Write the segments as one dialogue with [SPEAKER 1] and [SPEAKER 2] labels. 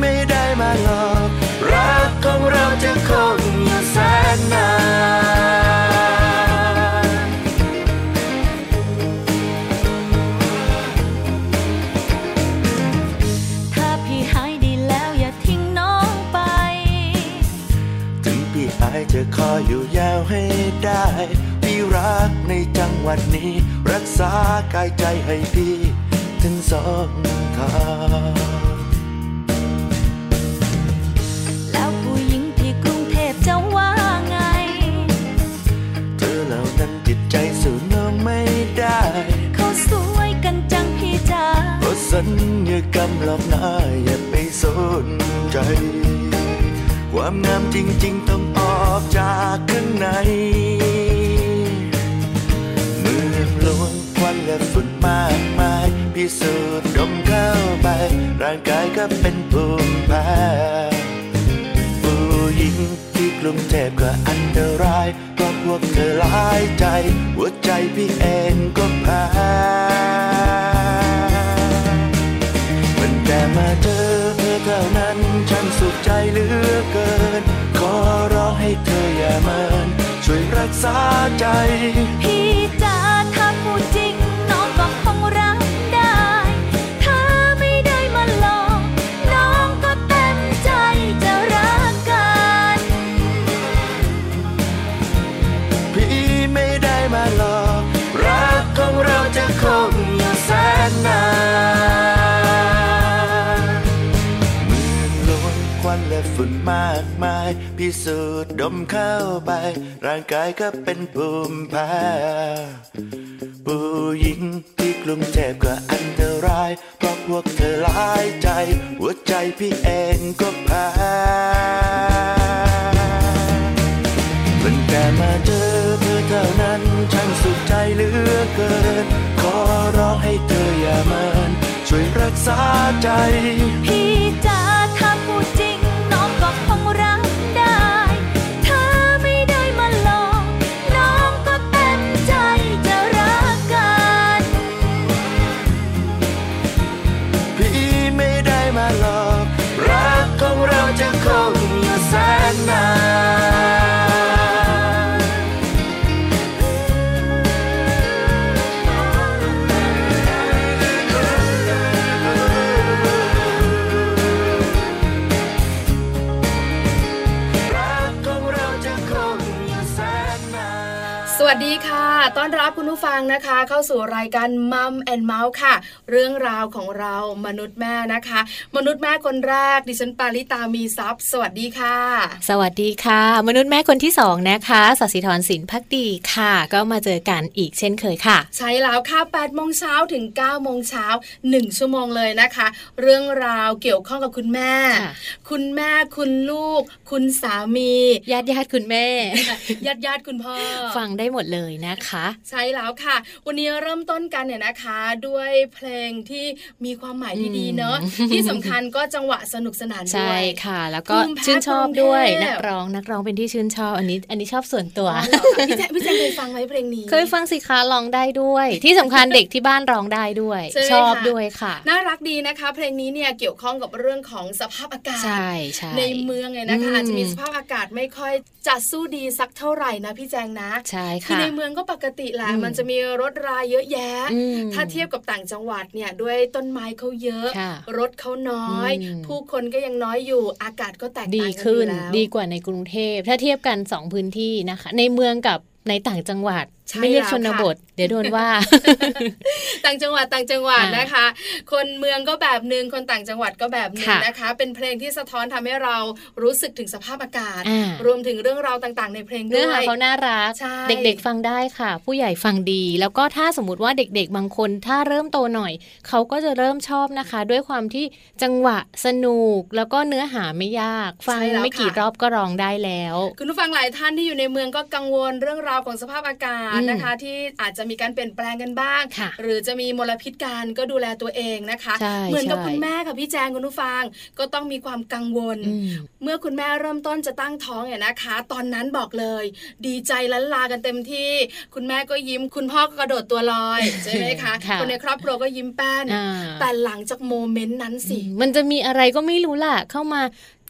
[SPEAKER 1] ไม่ได้มาห
[SPEAKER 2] ลอกรั
[SPEAKER 1] กของเราจะคงอยู่แสนนาน
[SPEAKER 2] ถ้าพี่หายดีแล้วอย่าทิ้งน้องไป
[SPEAKER 1] ถึงพี่หายจะขออยู่ยาวให้ได้ พี่รักในจังหวัดนี้ รักษากายใจให้พี่ถึงสองทาง ใจสู้น้องไม่ได้
[SPEAKER 2] เขาสวยกันจังพี่จ๋า
[SPEAKER 1] เพราะสัญญากรรมหลอกหน้าอย่าไปสนใจ ความงามจริง ๆ ต้องออกจากข้างในเมืองหลวงควันและฝุ่นมากมายพิสูจน์ดมเข้าไป ร่างกายก็เป็นภูมิแพ้ผู้หญิง กรุงเทพก็อันตรายเพราะพวกเธอหลายใจ หัวใจพี่เองก็แพ้มันแต่มาเจอเธอเท่านั้นฉันสุขใจเหลือเกิน ขอร้องให้เธออย่าเมินช่วยรักษาใจ
[SPEAKER 2] พี่
[SPEAKER 1] ฝุ่นมากมาย พิสูจน์ดมเข้าไป ร่างกายก็เป็นภูมิแพ้ผู้หญิงที่กรุงเทพก็อันตราย เพราะพวกเธอหลายใจ หัวใจพี่เองก็แพ้เพิ่งแต่มาเจอเธอเท่านั้นฉันสุขใจเหลือเกิน ขอร้องให้เธออย่าเมินช่วยรักษาใจ
[SPEAKER 2] พี่
[SPEAKER 1] องเราจะคงอยู่แสนนาน
[SPEAKER 3] สวัสดีค่ะต้อนรับคุณผู้ฟังนะคะ เข้าสู่รายการมัมแอนเมาส์ค่ะ เรื่องราวของเรามนุษย์แม่นะคะ มนุษย์แม่คนแรกดิฉันปาริตามีซัพ์สวัสดีค่ะ
[SPEAKER 4] สวัสดีค่ะ มนุษย์แม่คนที่สองนะคะสัสิธรสินพักดีค่ะ ก็มาเจอกันอีกเช่นเคยค่ะ
[SPEAKER 3] ใช่แล้วค่ะ8โมงเช้าถึง9โมงเช้า1ชั่วโมงเลยนะคะ เรื่องราวเกี่ยวข้องกับคุณแม่
[SPEAKER 4] ค่ะ
[SPEAKER 3] คุณแม่คุณลูก คุณสามี
[SPEAKER 4] ญาติญาติคุณแม่
[SPEAKER 3] ญาติญาติคุณพ่อ
[SPEAKER 4] ฟังได้หมดเลยนะคะ
[SPEAKER 3] ใช่แล้วค่ะ วันนี้เริ่มต้นกันเนี่ยนะคะ ด้วยเพลงที่มีความหมายที่ดีเนอะ
[SPEAKER 4] อืม
[SPEAKER 3] ที่สำคัญก็จังหวะสนุกสนานด้
[SPEAKER 4] ใช่
[SPEAKER 3] วย
[SPEAKER 4] ค่ะ แล้วก็
[SPEAKER 3] ภูมิแพ้
[SPEAKER 4] ชื่นชอบด้วย
[SPEAKER 3] กรุงเทพ
[SPEAKER 4] นักร้องนักร้องเป็นที่ชื่นชอบอันนี้ อันนี้ชอบส่วนตัว
[SPEAKER 3] อ๋อเหรอคะพี่แจ๊คพี่แจ๊คเคยฟังไหมเพลงนี้
[SPEAKER 4] เคยฟังสิคะร้องได้ด้วย ที่สำคัญเด็กที่บ้านร้องได้ด้วย
[SPEAKER 3] ใช่ไหม
[SPEAKER 4] ชอบ
[SPEAKER 3] คะ
[SPEAKER 4] ด้วยค่ะ
[SPEAKER 3] น่ารักดีนะคะ เพลงนี้เนี่ยเกี่ยวข้องกับเรื่องของสภาพอากาศ
[SPEAKER 4] ใช่ใช่
[SPEAKER 3] ในเมืองไงนะคะ
[SPEAKER 4] อืม
[SPEAKER 3] อาจจะมีสภาพอากาศไม่ค่อย จะสู้ดีสักเท่าไหร่นะพี่แจงนะ
[SPEAKER 4] ใช่
[SPEAKER 3] คือ
[SPEAKER 4] ค่ะ
[SPEAKER 3] ในเมืองก็ปกติแหละ
[SPEAKER 4] อืม
[SPEAKER 3] มันจะมีรถราเยอะแยะ
[SPEAKER 4] อืม
[SPEAKER 3] ถ้าเทียบกับต่างจังหวัดเนี่ยด้วยต้นไม้เขาเยอะ
[SPEAKER 4] ค่ะ
[SPEAKER 3] รถเขาน้อย
[SPEAKER 4] อืม
[SPEAKER 3] ผู้คนก็ยังน้อยอยู่อากาศก็แตก
[SPEAKER 4] ดี
[SPEAKER 3] ต่างกันอ
[SPEAKER 4] ขึ้น
[SPEAKER 3] ยู่แล้ว
[SPEAKER 4] ดีกว่าในกรุงเทพถ้าเทียบกันสองพื้นที่นะคะ ในเมืองกับในต่างจังหวัด
[SPEAKER 3] ใช่
[SPEAKER 4] ไม่เรียก
[SPEAKER 3] แล้ว
[SPEAKER 4] ชน
[SPEAKER 3] ค่ะ
[SPEAKER 4] บท เดี๋ยวโดนว่า
[SPEAKER 3] ต่างจังหวัดต่างจังหวัด
[SPEAKER 4] อ่าน
[SPEAKER 3] นะคะ คนเมืองก็แบบหนึ่งคนต่างจังหวัดก็แบบหนึ่ง
[SPEAKER 4] ค่ะ
[SPEAKER 3] นะคะ เป็นเพลงที่สะท้อนทำให้เรารู้สึกถึงสภาพอากาศ
[SPEAKER 4] อ่าร
[SPEAKER 3] วมถึงเรื่องราวต่างๆ ในเพลงด้
[SPEAKER 4] เนื้อ
[SPEAKER 3] ว
[SPEAKER 4] หายเขาน่ารัก
[SPEAKER 3] ใช่
[SPEAKER 4] เด็กๆฟังได้ค่ะ ผู้ใหญ่ฟังดี แล้วก็ถ้าสมมติว่าเด็กๆ บางคนถ้าเริ่มโตหน่อย เขาก็จะเริ่มชอบนะคะ ด้วยความที่จังหวะสนุกแล้วก็เนื้อหาไม่ยาก ฟัง
[SPEAKER 3] ใช่แล้ว
[SPEAKER 4] ไม่กี่
[SPEAKER 3] ค่ะ
[SPEAKER 4] รอบก็ร้องได้แล้ว
[SPEAKER 3] คุณผู้ฟังหลายท่านที่อยู่ในเมืองก็กังวลเรื่องราวของสภาพอากาศ
[SPEAKER 4] อืม
[SPEAKER 3] นะคะที่อาจจะมีการเปลี่ยนแปลงกันบ้าง
[SPEAKER 4] ค่ะ
[SPEAKER 3] หรือจะมีมลพิษกันก็ดูแลตัวเองนะคะ
[SPEAKER 4] ใช่
[SPEAKER 3] เหมือนกับ
[SPEAKER 4] ใช่
[SPEAKER 3] คุณแม่ค่ะพี่แจงคุณผู้ฟังก็ต้องมีความกังวล
[SPEAKER 4] อืม
[SPEAKER 3] เมื่อคุณแม่เริ่มต้นจะตั้งท้องเนี่ยนะคะ ตอนนั้นบอกเลย ดีใจล้นลากันเต็มที่ คุณแม่ก็ยิ้ม คุณพ่อก็กระโดดตัวลอยใช่ไหมคะ
[SPEAKER 4] ค่ะ
[SPEAKER 3] คนในครอบครัวก็ยิ้มแป้น
[SPEAKER 4] อ่า
[SPEAKER 3] แต่หลังจากโมเมนต์นั้นสิ
[SPEAKER 4] มันจะมีอะไรก็ไม่รู้ล่ะเข้ามา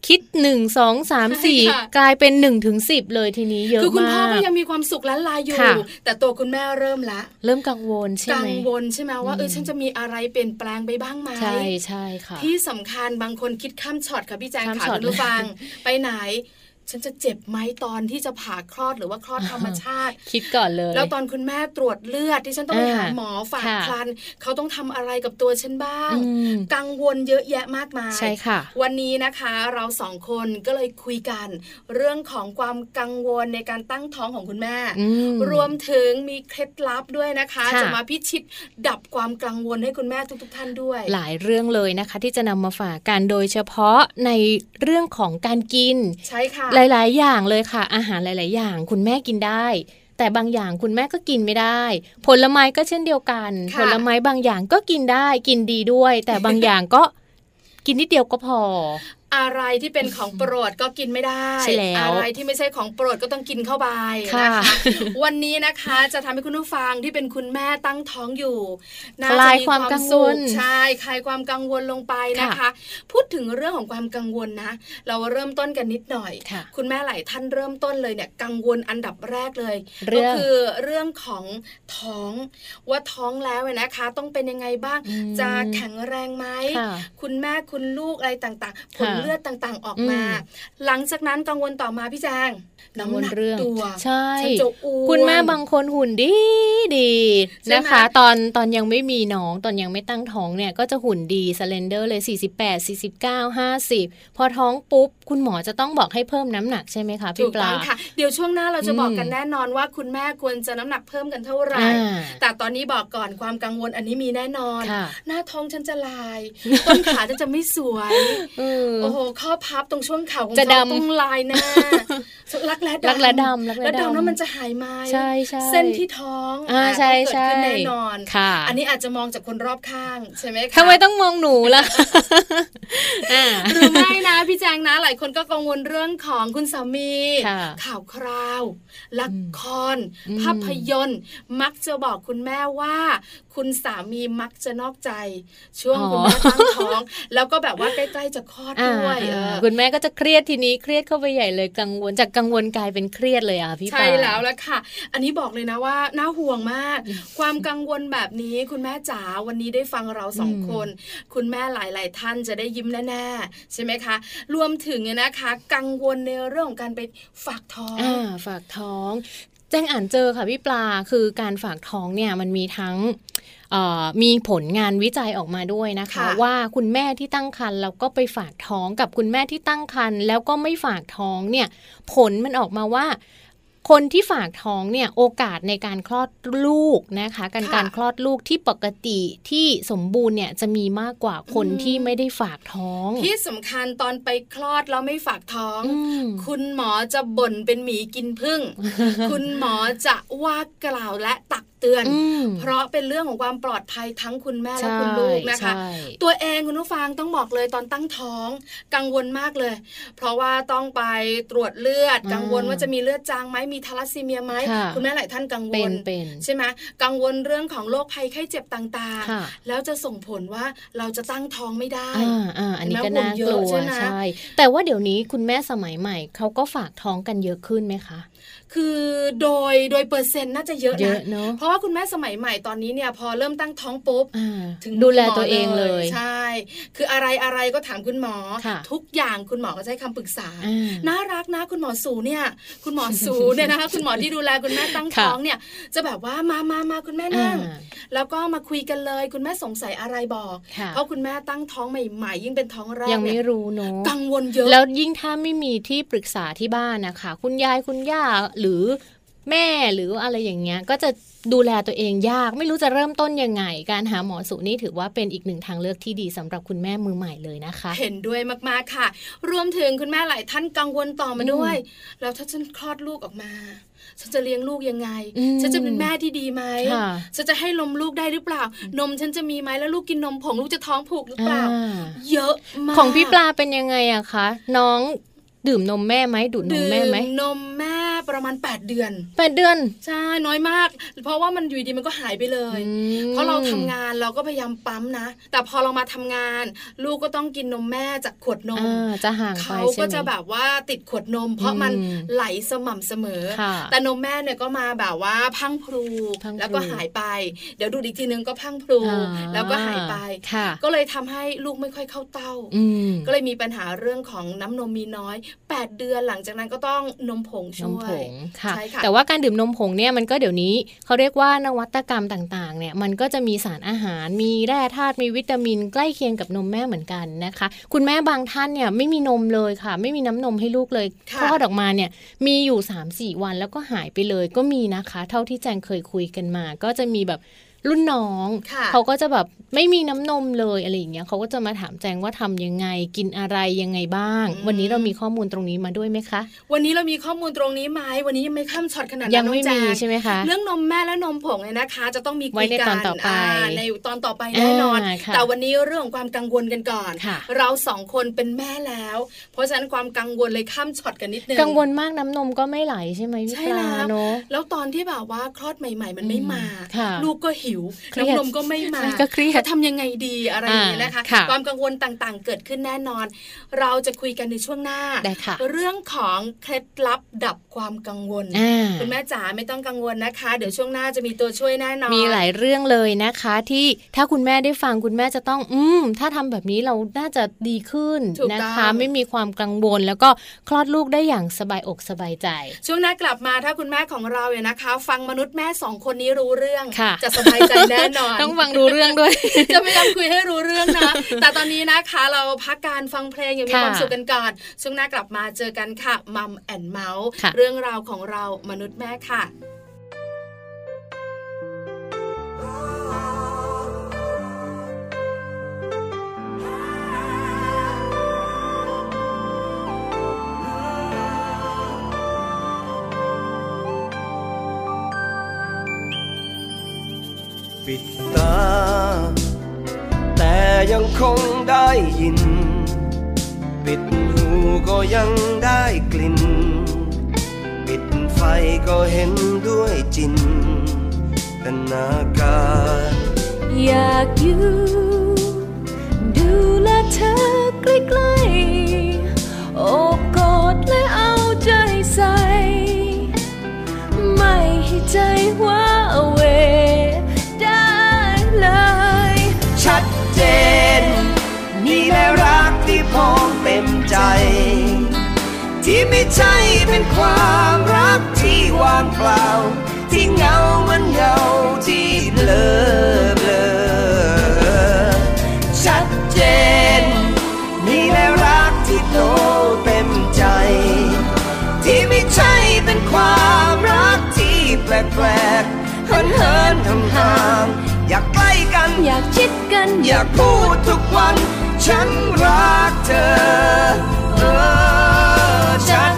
[SPEAKER 4] คิดหนึ่งสองสามสี่
[SPEAKER 3] ใช่ค่ะ
[SPEAKER 4] กลายเป็นหนึ่งถึงสิบเลยทีนี้เยอะ
[SPEAKER 3] คือคุณพ่อ
[SPEAKER 4] มาก
[SPEAKER 3] ก็ยังมีความสุขล้นลาอยู่
[SPEAKER 4] ค่ะ
[SPEAKER 3] แต่ตัวคุณแม่เริ่มละ
[SPEAKER 4] เริ่มกังวลใช่
[SPEAKER 3] กั
[SPEAKER 4] ไหม
[SPEAKER 3] งวลใช่ไหมว่าเออ
[SPEAKER 4] อืม
[SPEAKER 3] ฉันจะมีอะไรเปลี่ยนแปลงไปบ้างไหม
[SPEAKER 4] ใช่ใช่ค่ะ
[SPEAKER 3] ที่สำคัญบางคนคิดข้ามช็อตค่ะพี่แจง
[SPEAKER 4] ข้าม
[SPEAKER 3] ค่ะ
[SPEAKER 4] ช็อต
[SPEAKER 3] คุณผู้ฟังไปไหน ฉันจะเจ็บไหมตอนที่จะผ่าคลอดหรือว่าคลอดธรรมชาติ
[SPEAKER 4] คิดก่อนเลย
[SPEAKER 3] แล้วตอนคุณแม่ตรวจเลือดที่ฉันต้องไป
[SPEAKER 4] อ่า
[SPEAKER 3] หาหมอฝาก
[SPEAKER 4] ค่ะ
[SPEAKER 3] คลันเขาต้องทำอะไรกับตัวฉันบ้าง
[SPEAKER 4] อืม
[SPEAKER 3] กังวลเยอะแยะมากมาย
[SPEAKER 4] ใช่ค่ะ
[SPEAKER 3] วันนี้นะคะเราสองคนก็เลยคุยกัน เรื่องของความกังวลในการตั้งท้องของคุณแม่
[SPEAKER 4] อืม
[SPEAKER 3] รวมถึงมีเคล็ดลับด้วยนะคะ
[SPEAKER 4] ค่ะ
[SPEAKER 3] จะมาพิชิตดับความกังวลให้คุณแม่ทุก ๆ ท่านด้วย
[SPEAKER 4] หลายเรื่องเลยนะคะ ที่จะนำมาฝากกันโดยเฉพาะในเรื่องของการกิน
[SPEAKER 3] ใช่ค่ะ
[SPEAKER 4] หลาย ๆ อย่างเลยค่ะ อาหารหลาย ๆ อย่าง คุณแม่กินได้ แต่บางอย่างคุณแม่ก็กินไม่ได้ ผลไม้ก็เช่นเดียวกัน
[SPEAKER 3] ค่ะ
[SPEAKER 4] ผลไม้บางอย่างก็กินได้ กินดีด้วย แต่บางอย่างก็กินนิดเดียวก็พอ
[SPEAKER 3] อะไรที่เป็นของโปรดก็กินไม่ได้
[SPEAKER 4] ใช่แล้ว
[SPEAKER 3] อะไรที่ไม่ใช่ของโปรดก็ต้องกินเข้าไป
[SPEAKER 4] ค่ะ
[SPEAKER 3] นะคะวันนี้นะคะจะทำให้คุณผู้ฟังที่เป็นคุณแม่ตั้งท้องอยู่น่
[SPEAKER 4] คลาย
[SPEAKER 3] จะ
[SPEAKER 4] ความกังวล
[SPEAKER 3] สุขใช่คลายความกังวลลงไปนะคะ พูดถึงเรื่องของความกังวลนะ เราเริ่มต้นกันนิดหน่อย
[SPEAKER 4] ค่ะ
[SPEAKER 3] คุณแม่หลายท่านเริ่มต้นเลยเนี่ยกังวลอันดับแรกเลย
[SPEAKER 4] เรื่
[SPEAKER 3] ก็
[SPEAKER 4] อง
[SPEAKER 3] คือเรื่องของท้องว่าท้องแล้วเนี่ยนะคะ ต้องเป็นยังไงบ้าง
[SPEAKER 4] อืม
[SPEAKER 3] จะแข็งแรงไหม
[SPEAKER 4] ค่ะ
[SPEAKER 3] คุณแม่คุณลูกอะไรต่างๆผล
[SPEAKER 4] ค่ะ
[SPEAKER 3] เลือดต่างๆออกมา
[SPEAKER 4] อืม
[SPEAKER 3] หลังจากนั้นกังวลต่อมาพี่แจง
[SPEAKER 4] กังวล
[SPEAKER 3] น้ำหนัก
[SPEAKER 4] เรื่อง
[SPEAKER 3] ตัว
[SPEAKER 4] ใช่
[SPEAKER 3] ฉันจะอ้วน
[SPEAKER 4] คุณแม่บางคนหุ่นดีดี
[SPEAKER 3] ใช่ไหม
[SPEAKER 4] นะคะ ตอนตอนยังไม่มีน้องตอนยังไม่ตั้งท้องเนี่ยก็จะหุ่นดีสเลนเดอร์เลย 48 49 50 พอท้องปุ๊บ คุณหมอจะต้องบอกให้เพิ่มน้ำหนักใช่ไหมคะ
[SPEAKER 3] ถู
[SPEAKER 4] พี่
[SPEAKER 3] ก
[SPEAKER 4] ป
[SPEAKER 3] ต้
[SPEAKER 4] ลา
[SPEAKER 3] องค่ะเดี๋ยวช่วงหน้าเราจะ
[SPEAKER 4] อืม
[SPEAKER 3] บอกกันแน่นอนว่าคุณแม่ควรจะน้ำหนักเพิ่มกันเท่าไหร่
[SPEAKER 4] อ่า
[SPEAKER 3] แต่ตอนนี้บอกก่อนความกังวลอันนี้มีแน่นอน
[SPEAKER 4] ค่ะ
[SPEAKER 3] หน้าท้องฉันจะลาย ต้นขาฉันจะไม่สวย
[SPEAKER 4] เออ
[SPEAKER 3] โอ้โหข้อพับตรงช่วงเข่าของ
[SPEAKER 4] จะ
[SPEAKER 3] ฉัน
[SPEAKER 4] ดำ
[SPEAKER 3] ต้องลายหน้ารักแร้ดำ
[SPEAKER 4] รักแร้ดำรักแร้
[SPEAKER 3] แล้ว
[SPEAKER 4] ดำ
[SPEAKER 3] ดำแล้วมันจะหายไหม
[SPEAKER 4] ใช่ใช่
[SPEAKER 3] เส้นที่ท้อง
[SPEAKER 4] อ่า
[SPEAKER 3] อะ
[SPEAKER 4] ใช่
[SPEAKER 3] ต้องเกิด
[SPEAKER 4] ใช่
[SPEAKER 3] ขึ้นแน่นอน
[SPEAKER 4] ค่ะ
[SPEAKER 3] อันนี้อาจจะมองจากคนรอบข้างใช่ไหมคะ
[SPEAKER 4] ทำไมต้องมองหนูล่ะอ่า
[SPEAKER 3] หรือไม่นะพี่แจงนะ หลายคนก็กังวลเรื่องของคุณสามี
[SPEAKER 4] ค่ะ
[SPEAKER 3] ข่าวคราว ละคร
[SPEAKER 4] อืม
[SPEAKER 3] ภาพยนตร์ มักจะบอกคุณแม่ว่า คุณสามีมักจะนอกใจ ช่วงคุณแม่ตั้งท้อง แล้วก็แบบว่าใกล้ๆจะคลอด
[SPEAKER 4] อ่า
[SPEAKER 3] ด้วยเอ
[SPEAKER 4] อ่า
[SPEAKER 3] อ
[SPEAKER 4] คุณแม่ก็จะเครียดทีนี้เครียดเข้าไปใหญ่เลยกังวลจากกังวลกลายเป็นเครียดเลยอะพี่ปา
[SPEAKER 3] ใช่แล้วละค่ะ อันนี้บอกเลยนะว่าน่าห่วงมาก ความกังวลแบบนี้คุณแม่จ๋าวันนี้ได้ฟังเราสอง
[SPEAKER 4] อืม
[SPEAKER 3] คน คุณแม่หลาย ๆ ท่านจะได้ยิ้มแน่ๆใช่ไหมคะ รวมถึงเนี่ยนะคะ กังวลในเรื่องของการไปฝากท้อง
[SPEAKER 4] อ่าฝากท้อง จ้งอ่านเจอค่ะพี่ปลาคือการฝากท้องเนี่ยมันมีทั้งมีผลงานวิจัยออกมาด้วยนะคะ
[SPEAKER 3] คะ
[SPEAKER 4] ว่าคุณแม่ที่ตั้งครรภ์แล้วก็ไปฝากท้องกับคุณแม่ที่ตั้งครรภ์แล้วก็ไม่ฝากท้องเนี่ยผลมันออกมาว่า คนที่ฝากท้องเนี่ยโอกาสในการคลอดลูกนะคะ การ
[SPEAKER 3] ค่ะ
[SPEAKER 4] การคลอดลูกที่ปกติที่สมบูรณ์เนี่ยจะมีมากกว่าคน
[SPEAKER 3] อืม
[SPEAKER 4] ที่ไม่ได้ฝากท้อง
[SPEAKER 3] ที่สำคัญตอนไปคลอดแล้วไม่ฝากท้อง
[SPEAKER 4] อืม
[SPEAKER 3] คุณหมอจะบ่นเป็นหมีกินพึ่ง คุณหมอจะว่ากล่าวและตัก เตือน
[SPEAKER 4] อืม
[SPEAKER 3] เพราะเป็นเรื่องของความปลอดภัยทั้งคุณแม่และคุณลูกนะคะ
[SPEAKER 4] ใช่
[SPEAKER 3] ตัวเองคุณผู้ฟังต้องบอกเลยตอนตั้งท้องกังวลมากเลย เพราะว่าต้องไปตรวจเลือด
[SPEAKER 4] อ่า
[SPEAKER 3] กังวลว่าจะมีเลือดจางไหมมีทาลัสซีเมียไหม
[SPEAKER 4] ค่ะ
[SPEAKER 3] คุณแม่หลายท่านกังว
[SPEAKER 4] เป็น
[SPEAKER 3] ล
[SPEAKER 4] เป็น
[SPEAKER 3] ใช่ไหมกังวลเรื่องของโรคภัยไข้เจ็บต่าง
[SPEAKER 4] ค่ะ
[SPEAKER 3] ๆแล้วจะส่งผลว่าเราจะตั้งท้องไม่ได้
[SPEAKER 4] อ่าอ่าอันนี้ก็
[SPEAKER 3] เห็นไหม
[SPEAKER 4] น่ากลั
[SPEAKER 3] ห่วงเยอะ
[SPEAKER 4] ว
[SPEAKER 3] ใช่ไหม
[SPEAKER 4] ใช่แต่ว่าเดี๋ยวนี้คุณแม่สมัยใหม่เขาก็ฝากท้องกันเยอะขึ้นไหมคะ
[SPEAKER 3] คือโดยโดยเปอร์เซ็นต์น่าจะเยอะ
[SPEAKER 4] เย
[SPEAKER 3] นะ
[SPEAKER 4] อะเนอะ
[SPEAKER 3] เพราะว่าคุณแม่สมัยใหม่ตอนนี้เนี่ยพอเริ่มตั้งท้องปุ๊บ
[SPEAKER 4] อ่า
[SPEAKER 3] ถึง
[SPEAKER 4] ดูแล
[SPEAKER 3] คุณหม
[SPEAKER 4] ตัวเองเลย
[SPEAKER 3] ใช่ คืออะไรอะไรก็ถามคุณหมอ
[SPEAKER 4] ค่ะ
[SPEAKER 3] ทุกอย่างคุณหมอก็จะให้คำปรึกษา
[SPEAKER 4] อ่า
[SPEAKER 3] น่ารักนะคุณหมอสูเนี่ย คุณหมอสูเนี่ยนะคะคุณหมอที่ดูแลคุณแม่ตั้ง
[SPEAKER 4] ค่ะ
[SPEAKER 3] ท้องเนี่ย จะแบบว่ามามามาคุณแม่นั่ง
[SPEAKER 4] อ่า
[SPEAKER 3] แล้วก็มาคุยกันเลย คุณแม่สงสัยอะไรบอก
[SPEAKER 4] ค่ะ
[SPEAKER 3] เพราะคุณแม่ตั้งท้องใหม่ ๆ ยิ่งเป็นท้องแรก
[SPEAKER 4] ยังไม่
[SPEAKER 3] เนี่ย
[SPEAKER 4] รู้เนอะ
[SPEAKER 3] กังวลเยอะ
[SPEAKER 4] แล้วยิ่งถ้าไม่มีที่ปรึกษาที่บ้านนะคะ คุณยายคุณย่าหรือ แม่หรืออะไรอย่างเงี้ยก็จะดูแลตัวเองยาก ไม่รู้จะเริ่มต้นยังไง การหาหมอสูนี่ถือว่าเป็นอีกหนึ่งทางเลือกที่ดีสำหรับคุณแม่มือใหม่เลยนะคะ
[SPEAKER 3] เห็นด้วยมากๆค่ะ รวมถึงคุณแม่หลายท่านกังวลต่อมาด้วย แล้วถ้าฉันคลอดลูกออกมาฉันจะเลี้ยงลูกยังไง
[SPEAKER 4] อืม
[SPEAKER 3] ฉันจะเป็นแม่ที่ดีไหม
[SPEAKER 4] ค่ะ
[SPEAKER 3] ฉันจะให้นมลูกได้หรือเปล่า นมฉันจะมีไหมแล้วลูกกินนมผงลูกจะท้องผูกหรือเปล่า
[SPEAKER 4] อ่า
[SPEAKER 3] เยอะมาก
[SPEAKER 4] ของพี่ปลาเป็นยังไงอะคะ น้อง ดื่มนมแม่ไหมดูดนม
[SPEAKER 3] ดื่
[SPEAKER 4] แม่ไหม
[SPEAKER 3] นมแม่ประมาณ 8 เดือน
[SPEAKER 4] แปดเดือน
[SPEAKER 3] ใช่น้อยมาก เพราะว่ามันอยู่ดีมันก็หายไปเลย
[SPEAKER 4] อืม
[SPEAKER 3] เพราะเราทำงานเราก็พยายามปั๊มนะ แต่พอเรามาทำงาน ลูกก็ต้องกินนมแม่จากขวดนม
[SPEAKER 4] อ่าจะห่างไป
[SPEAKER 3] เขา
[SPEAKER 4] ใช่ไหม
[SPEAKER 3] ก็จะแบบว่าติดขวดนม เพราะมัน
[SPEAKER 4] อืม
[SPEAKER 3] ไหลสม่ำเสมอ
[SPEAKER 4] ค่ะ
[SPEAKER 3] แต่นมแม่เนี่ยก็มาแบบว่าพรังพรู
[SPEAKER 4] พรั่งพรู
[SPEAKER 3] แล้วก็หายไป เดี๋ยวดูอีกทีนึงก็พรังพรู
[SPEAKER 4] อ่า
[SPEAKER 3] แล้วก็หายไป
[SPEAKER 4] ค่ะ
[SPEAKER 3] ก็เลยทำให้ลูกไม่ค่อยเข้าเต้า
[SPEAKER 4] อืม
[SPEAKER 3] ก็เลยมีปัญหาเรื่องของน้ำนมมีน้อย8 เดือนหลังจากนั้นก็ต้องนมผง
[SPEAKER 4] น
[SPEAKER 3] ช่
[SPEAKER 4] ม
[SPEAKER 3] ว
[SPEAKER 4] ผ
[SPEAKER 3] ย
[SPEAKER 4] งค่ะ
[SPEAKER 3] ใช่ค่ะ
[SPEAKER 4] แต่ว่าการดื่มนมผงเนี่ยมันก็เดี๋ยวนี้เขาเรียกว่านวัตกรรมต่างๆเนี่ยมันก็จะมีสารอาหาร มีแร่ธาตุมีวิตามิน ใกล้เคียงกับนมแม่เหมือนกันนะคะ คุณแม่บางท่านเนี่ยไม่มีนมเลยค่ะ ไม่มีน้ำนมให้ลูกเลย
[SPEAKER 3] ค่ะ
[SPEAKER 4] คลอดออกมาเนี่ยมีอยู่ 3-4 วันแล้วก็หายไปเลยก็มีนะคะ เท่าที่แจงเคยคุยกันมา ก็จะมีแบบ รุ่นน้อง
[SPEAKER 3] ค่ะ
[SPEAKER 4] เขาก็จะแบบไม่มีน้ำนมเลยอะไรอย่างเงี้ยเขาก็จะมาถามแจงว่าทำยังไงกินอะไรยังไงบ้าง วันนี้เรามีข้อมูลตรงนี้มาด้วยไหมคะ
[SPEAKER 3] วันนี้เรามีข้อมูลตรงนี้ไหมวันนี้ยังไม่ข้ามช็อตขนาดนั้น
[SPEAKER 4] ยังไม่
[SPEAKER 3] น้อแจ
[SPEAKER 4] มีใช่ไหมคะ
[SPEAKER 3] เรื่องนมแม่และนมผงเนี่ยนะคะ จะต้องมีคุ
[SPEAKER 4] ไว้
[SPEAKER 3] ย
[SPEAKER 4] ใน
[SPEAKER 3] กั
[SPEAKER 4] ตอนต่อไปา
[SPEAKER 3] ในตอนต่อไปแน่นอน
[SPEAKER 4] อ่าค่ะ
[SPEAKER 3] แต่วันนี้เรื่องของความกังวลกันก่อน
[SPEAKER 4] ค่ะ
[SPEAKER 3] เราสองคนเป็นแม่แล้ว เพราะฉะนั้นความกังวลเลยข้ามช็อตกันนิดนึง
[SPEAKER 4] กังวลมากน้ำนมก็ไม่ไหลใช่ไหมพี่
[SPEAKER 3] ใช่
[SPEAKER 4] ปลา
[SPEAKER 3] แล้ว
[SPEAKER 4] เนอะ
[SPEAKER 3] แล้วตอนที่แบบว่าคลอดใหม่ ๆ มันไม่มา
[SPEAKER 4] ค่ะ
[SPEAKER 3] ลูกก็หิว
[SPEAKER 4] เครียด
[SPEAKER 3] น้ำนมก็ไม่มา
[SPEAKER 4] ใช่ก็เครียด
[SPEAKER 3] จะทำยังไงดีอะไรอย่างนี้นะคะ
[SPEAKER 4] อ่าค่ะ
[SPEAKER 3] ความกังวลต่างๆ เกิดขึ้นแน่นอน เราจะคุยกันในช่วงหน้า
[SPEAKER 4] ได้ค่ะ
[SPEAKER 3] เรื่องของเคล็ดลับดับความกังวล
[SPEAKER 4] อ่า
[SPEAKER 3] คุณแม่จ๋าไม่ต้องกังวลนะคะ เดี๋ยวช่วงหน้าจะมีตัวช่วยแน่นอน
[SPEAKER 4] มีหลายเรื่องเลยนะคะ ที่ถ้าคุณแม่ได้ฟังคุณแม่จะต้อง อืม ถ้าทำแบบนี้เราน่าจะดีขึ้น
[SPEAKER 3] ถูก
[SPEAKER 4] นะ
[SPEAKER 3] ต้อง
[SPEAKER 4] คะ ไม่มีความกังวลแล้วก็คลอดลูกได้อย่างสบายอกสบายใจ
[SPEAKER 3] ช่วงหน้ากลับมาถ้าคุณแม่ของเราเนี่ยนะคะ ฟังมนุษย์แม่สองคนนี้รู้เรื่อง
[SPEAKER 4] ค่ะ
[SPEAKER 3] จะสบายใจแน่นอน
[SPEAKER 4] ต้องฟังรู้เรื่องด้วย
[SPEAKER 3] จะพยายามคุยให้รู้เรื่องนะ แต่ตอนนี้นะคะเราพักการฟังเพลงอย่างมี
[SPEAKER 4] ค่ะ
[SPEAKER 3] ความสุขกันก่อน ช่วงหน้ากลับมาเจอกันค่ะมัมแอนเมาส์
[SPEAKER 4] ค่ะ
[SPEAKER 3] เรื่องราวของเรามนุษย์แม่ค่ะ
[SPEAKER 5] ตา แต่ยังคงได้ยิน ปิดหูก็ยังได้กลิ่น ปิดไฟก็เห็นด้วยจินตนาการ
[SPEAKER 2] อยากอยู่ดูแลเธอใกล้ๆโอบกอดและเอาใจใส่ ไม่ให้ใจว่า
[SPEAKER 5] พร้อมเต็มใจ
[SPEAKER 6] ที่ไม่ใช่เป็นความรักที่ว่างเปล่า ที่เหงาเหมันเงาที่เบลอเบลอชัดเจน มีแล้วรักที่โตเต็มใจ ที่ไม่ใช่เป็นความรักที่แปลกๆเหินเหินห่างห่างๆอยากใกล้กัน
[SPEAKER 2] อยากชิดกัน
[SPEAKER 6] อยากพูดทุกวัน ฉันรักเธอ เออฉัน